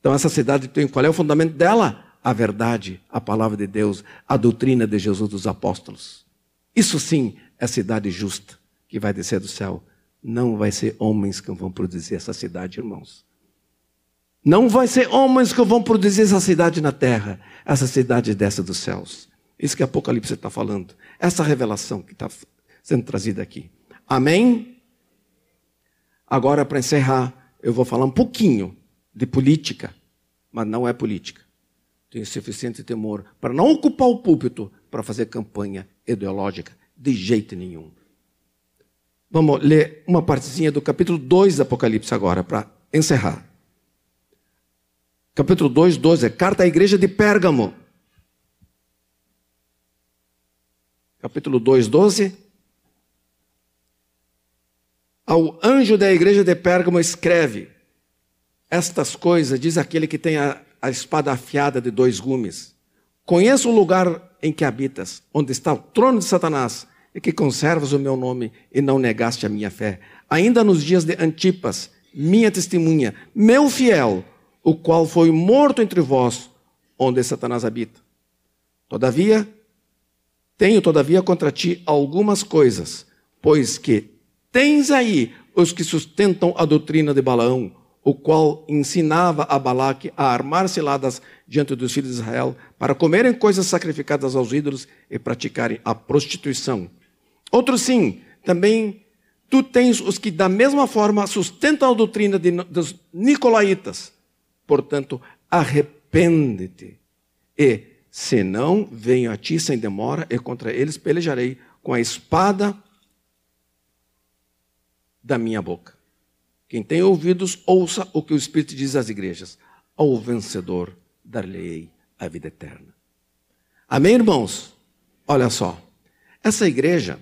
Então essa cidade tem qual é o fundamento dela? A verdade, a palavra de Deus, a doutrina de Jesus dos apóstolos. Isso sim é cidade justa que vai descer do céu. Não vai ser homens que vão produzir essa cidade, irmãos. Não vai ser homens que vão produzir essa cidade na terra. Essa cidade desce dos céus. Isso que Apocalipse está falando. Essa revelação que está sendo trazida aqui. Amém? Agora, para encerrar, eu vou falar um pouquinho de política, mas não é política. Tenho suficiente temor para não ocupar o púlpito para fazer campanha ideológica, de jeito nenhum. Vamos ler uma partezinha do capítulo 2 do Apocalipse agora, para encerrar. Capítulo 2, 12, é carta à igreja de Pérgamo. Capítulo 2, 12. Ao anjo da igreja de Pérgamo escreve: Estas coisas diz aquele que tem a, a espada afiada de dois gumes. Conheço o lugar em que habitas, onde está o trono de Satanás, e que conservas o meu nome e não negaste a minha fé. Ainda nos dias de Antipas, minha testemunha, meu fiel, o qual foi morto entre vós, onde Satanás habita. Todavia, tenho, todavia, contra ti algumas coisas, pois que tens aí os que sustentam a doutrina de Balaão, o qual ensinava a Balaque a armar ciladas diante dos filhos de Israel, para comerem coisas sacrificadas aos ídolos e praticarem a prostituição. Outro sim, também tu tens os que da mesma forma sustentam a doutrina de, dos nicolaítas. Portanto, arrepende-te e se não, venho a ti sem demora, e contra eles pelejarei com a espada da minha boca. Quem tem ouvidos, ouça o que o Espírito diz às igrejas. Ao vencedor dar-lhe-ei a vida eterna. Amém, irmãos? Olha só. Essa igreja,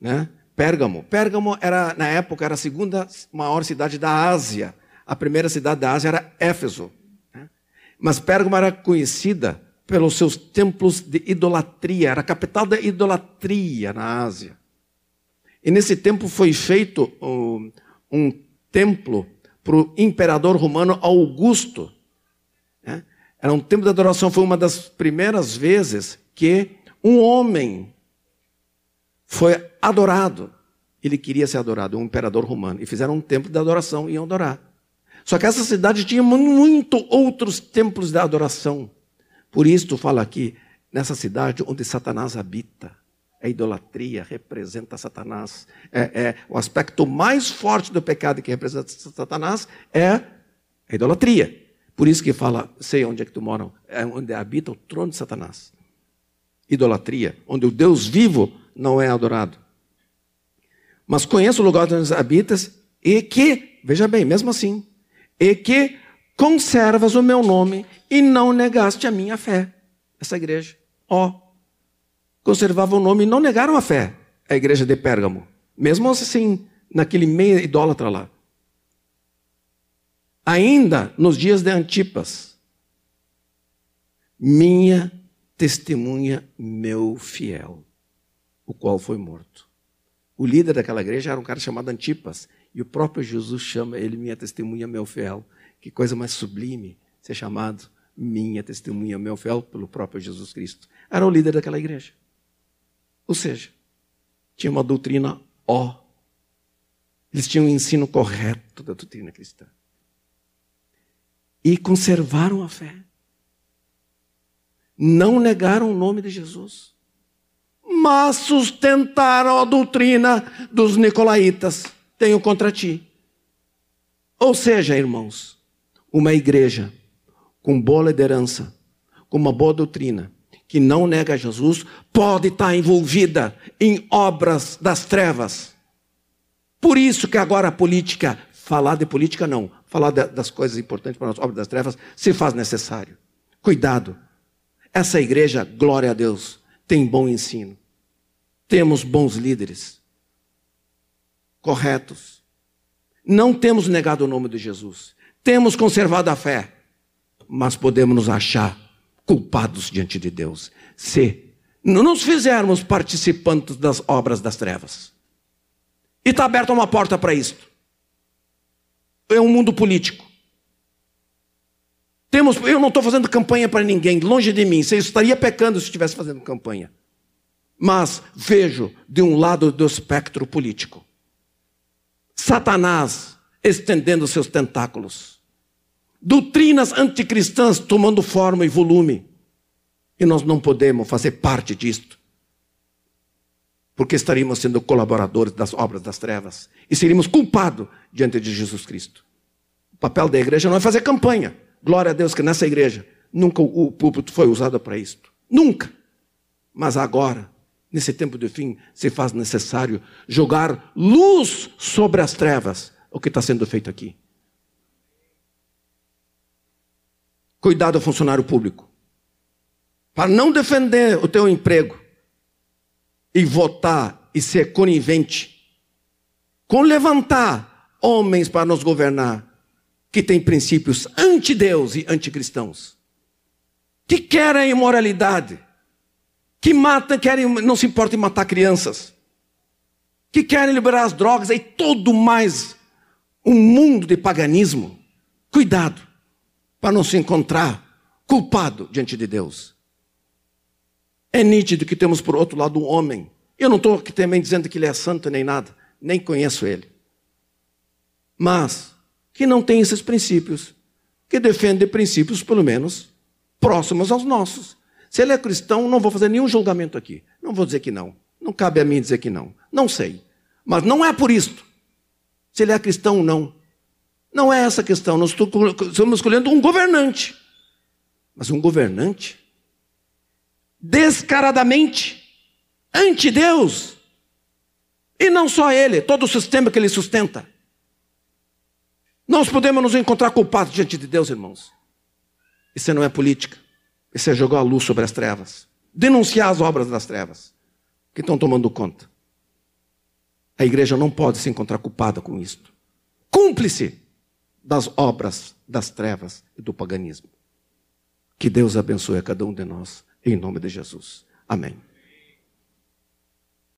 né? Pérgamo. Pérgamo era, na época, era a segunda maior cidade da Ásia. A primeira cidade da Ásia era Éfeso. Né? Mas Pérgamo era conhecida pelos seus templos de idolatria, era a capital da idolatria na Ásia. E nesse tempo foi feito um, um templo para o imperador romano Augusto. Né? Era um templo de adoração, foi uma das primeiras vezes que um homem foi adorado. Ele queria ser adorado, um imperador romano. E fizeram um templo de adoração e iam adorar. Só que essa cidade tinha muito outros templos de adoração. Por isso fala aqui, nessa cidade onde Satanás habita. A idolatria representa Satanás. É, é, o aspecto mais forte do pecado que representa Satanás é a idolatria. Por isso que fala, sei onde é que tu mora, é onde habita o trono de Satanás. Idolatria, onde o Deus vivo não é adorado. Mas conheço o lugar onde habitas e que, veja bem, mesmo assim, e que conservas o meu nome e não negaste a minha fé. Essa igreja. Ó, oh, conservava o nome e não negaram a fé. A igreja de Pérgamo. Mesmo assim, naquele meio idólatra lá. Ainda nos dias de Antipas, minha testemunha, meu fiel, o qual foi morto. O líder daquela igreja era um cara chamado Antipas, e o próprio Jesus chama ele minha testemunha, meu fiel. Que coisa mais sublime ser chamado minha testemunha, meu fiel pelo próprio Jesus Cristo. Era o líder daquela igreja. Ou seja, tinha uma doutrina ó. Eles tinham o um ensino correto da doutrina cristã. E conservaram a fé. Não negaram o nome de Jesus. Mas sustentaram a doutrina dos nicolaítas. Tenho contra ti. Ou seja, irmãos, uma igreja com boa liderança, com uma boa doutrina, que não nega Jesus, pode estar envolvida em obras das trevas. Por isso que agora a política, falar de política não, falar das coisas importantes para nós, obras das trevas, se faz necessário. Cuidado. Essa igreja, glória a Deus, tem bom ensino. Temos bons líderes. Corretos. Não temos negado o nome de Jesus. Temos conservado a fé. Mas podemos nos achar culpados diante de Deus se não nos fizermos participantes das obras das trevas. E está aberta uma porta para isto. É um mundo político. Temos, eu não estou fazendo campanha para ninguém, longe de mim. Você estaria pecando se estivesse fazendo campanha. Mas vejo de um lado do espectro político Satanás estendendo seus tentáculos, doutrinas anticristãs tomando forma e volume, e nós não podemos fazer parte disto porque estaríamos sendo colaboradores das obras das trevas e seríamos culpados diante de Jesus Cristo. O papel da igreja não é fazer campanha. Glória a Deus que nessa igreja nunca o púlpito foi usado para isto. Nunca. Mas agora, nesse tempo de fim, se faz necessário jogar luz sobre as trevas, o que está sendo feito aqui. Cuidado, funcionário público. Para não defender o teu emprego, e votar e ser conivente com levantar homens para nos governar que têm princípios anti-Deus e anticristãos, que querem imoralidade, que matam, querem, não se importam em matar crianças, que querem liberar as drogas e todo mais um mundo de paganismo. Cuidado para não se encontrar culpado diante de Deus. É nítido que temos por outro lado um homem. Eu não estou aqui também dizendo que ele é santo nem nada, nem conheço ele. Mas que não tem esses princípios, que defende princípios, pelo menos, próximos aos nossos. Se ele é cristão, não vou fazer nenhum julgamento aqui. Não vou dizer que não. Não cabe a mim dizer que não. Não sei. Mas não é por isto. Se ele é cristão ou não. Não é essa a questão. Nós estamos escolhendo um governante. Mas um governante descaradamente anti-Deus. E não só ele, todo o sistema que ele sustenta. Nós podemos nos encontrar culpados diante de Deus, irmãos. Isso não é política. Isso é jogar a luz sobre as trevas. Denunciar as obras das trevas que estão tomando conta. A igreja não pode se encontrar culpada com isto. Cúmplice das obras das trevas e do paganismo. Que Deus abençoe a cada um de nós. Em nome de Jesus. Amém.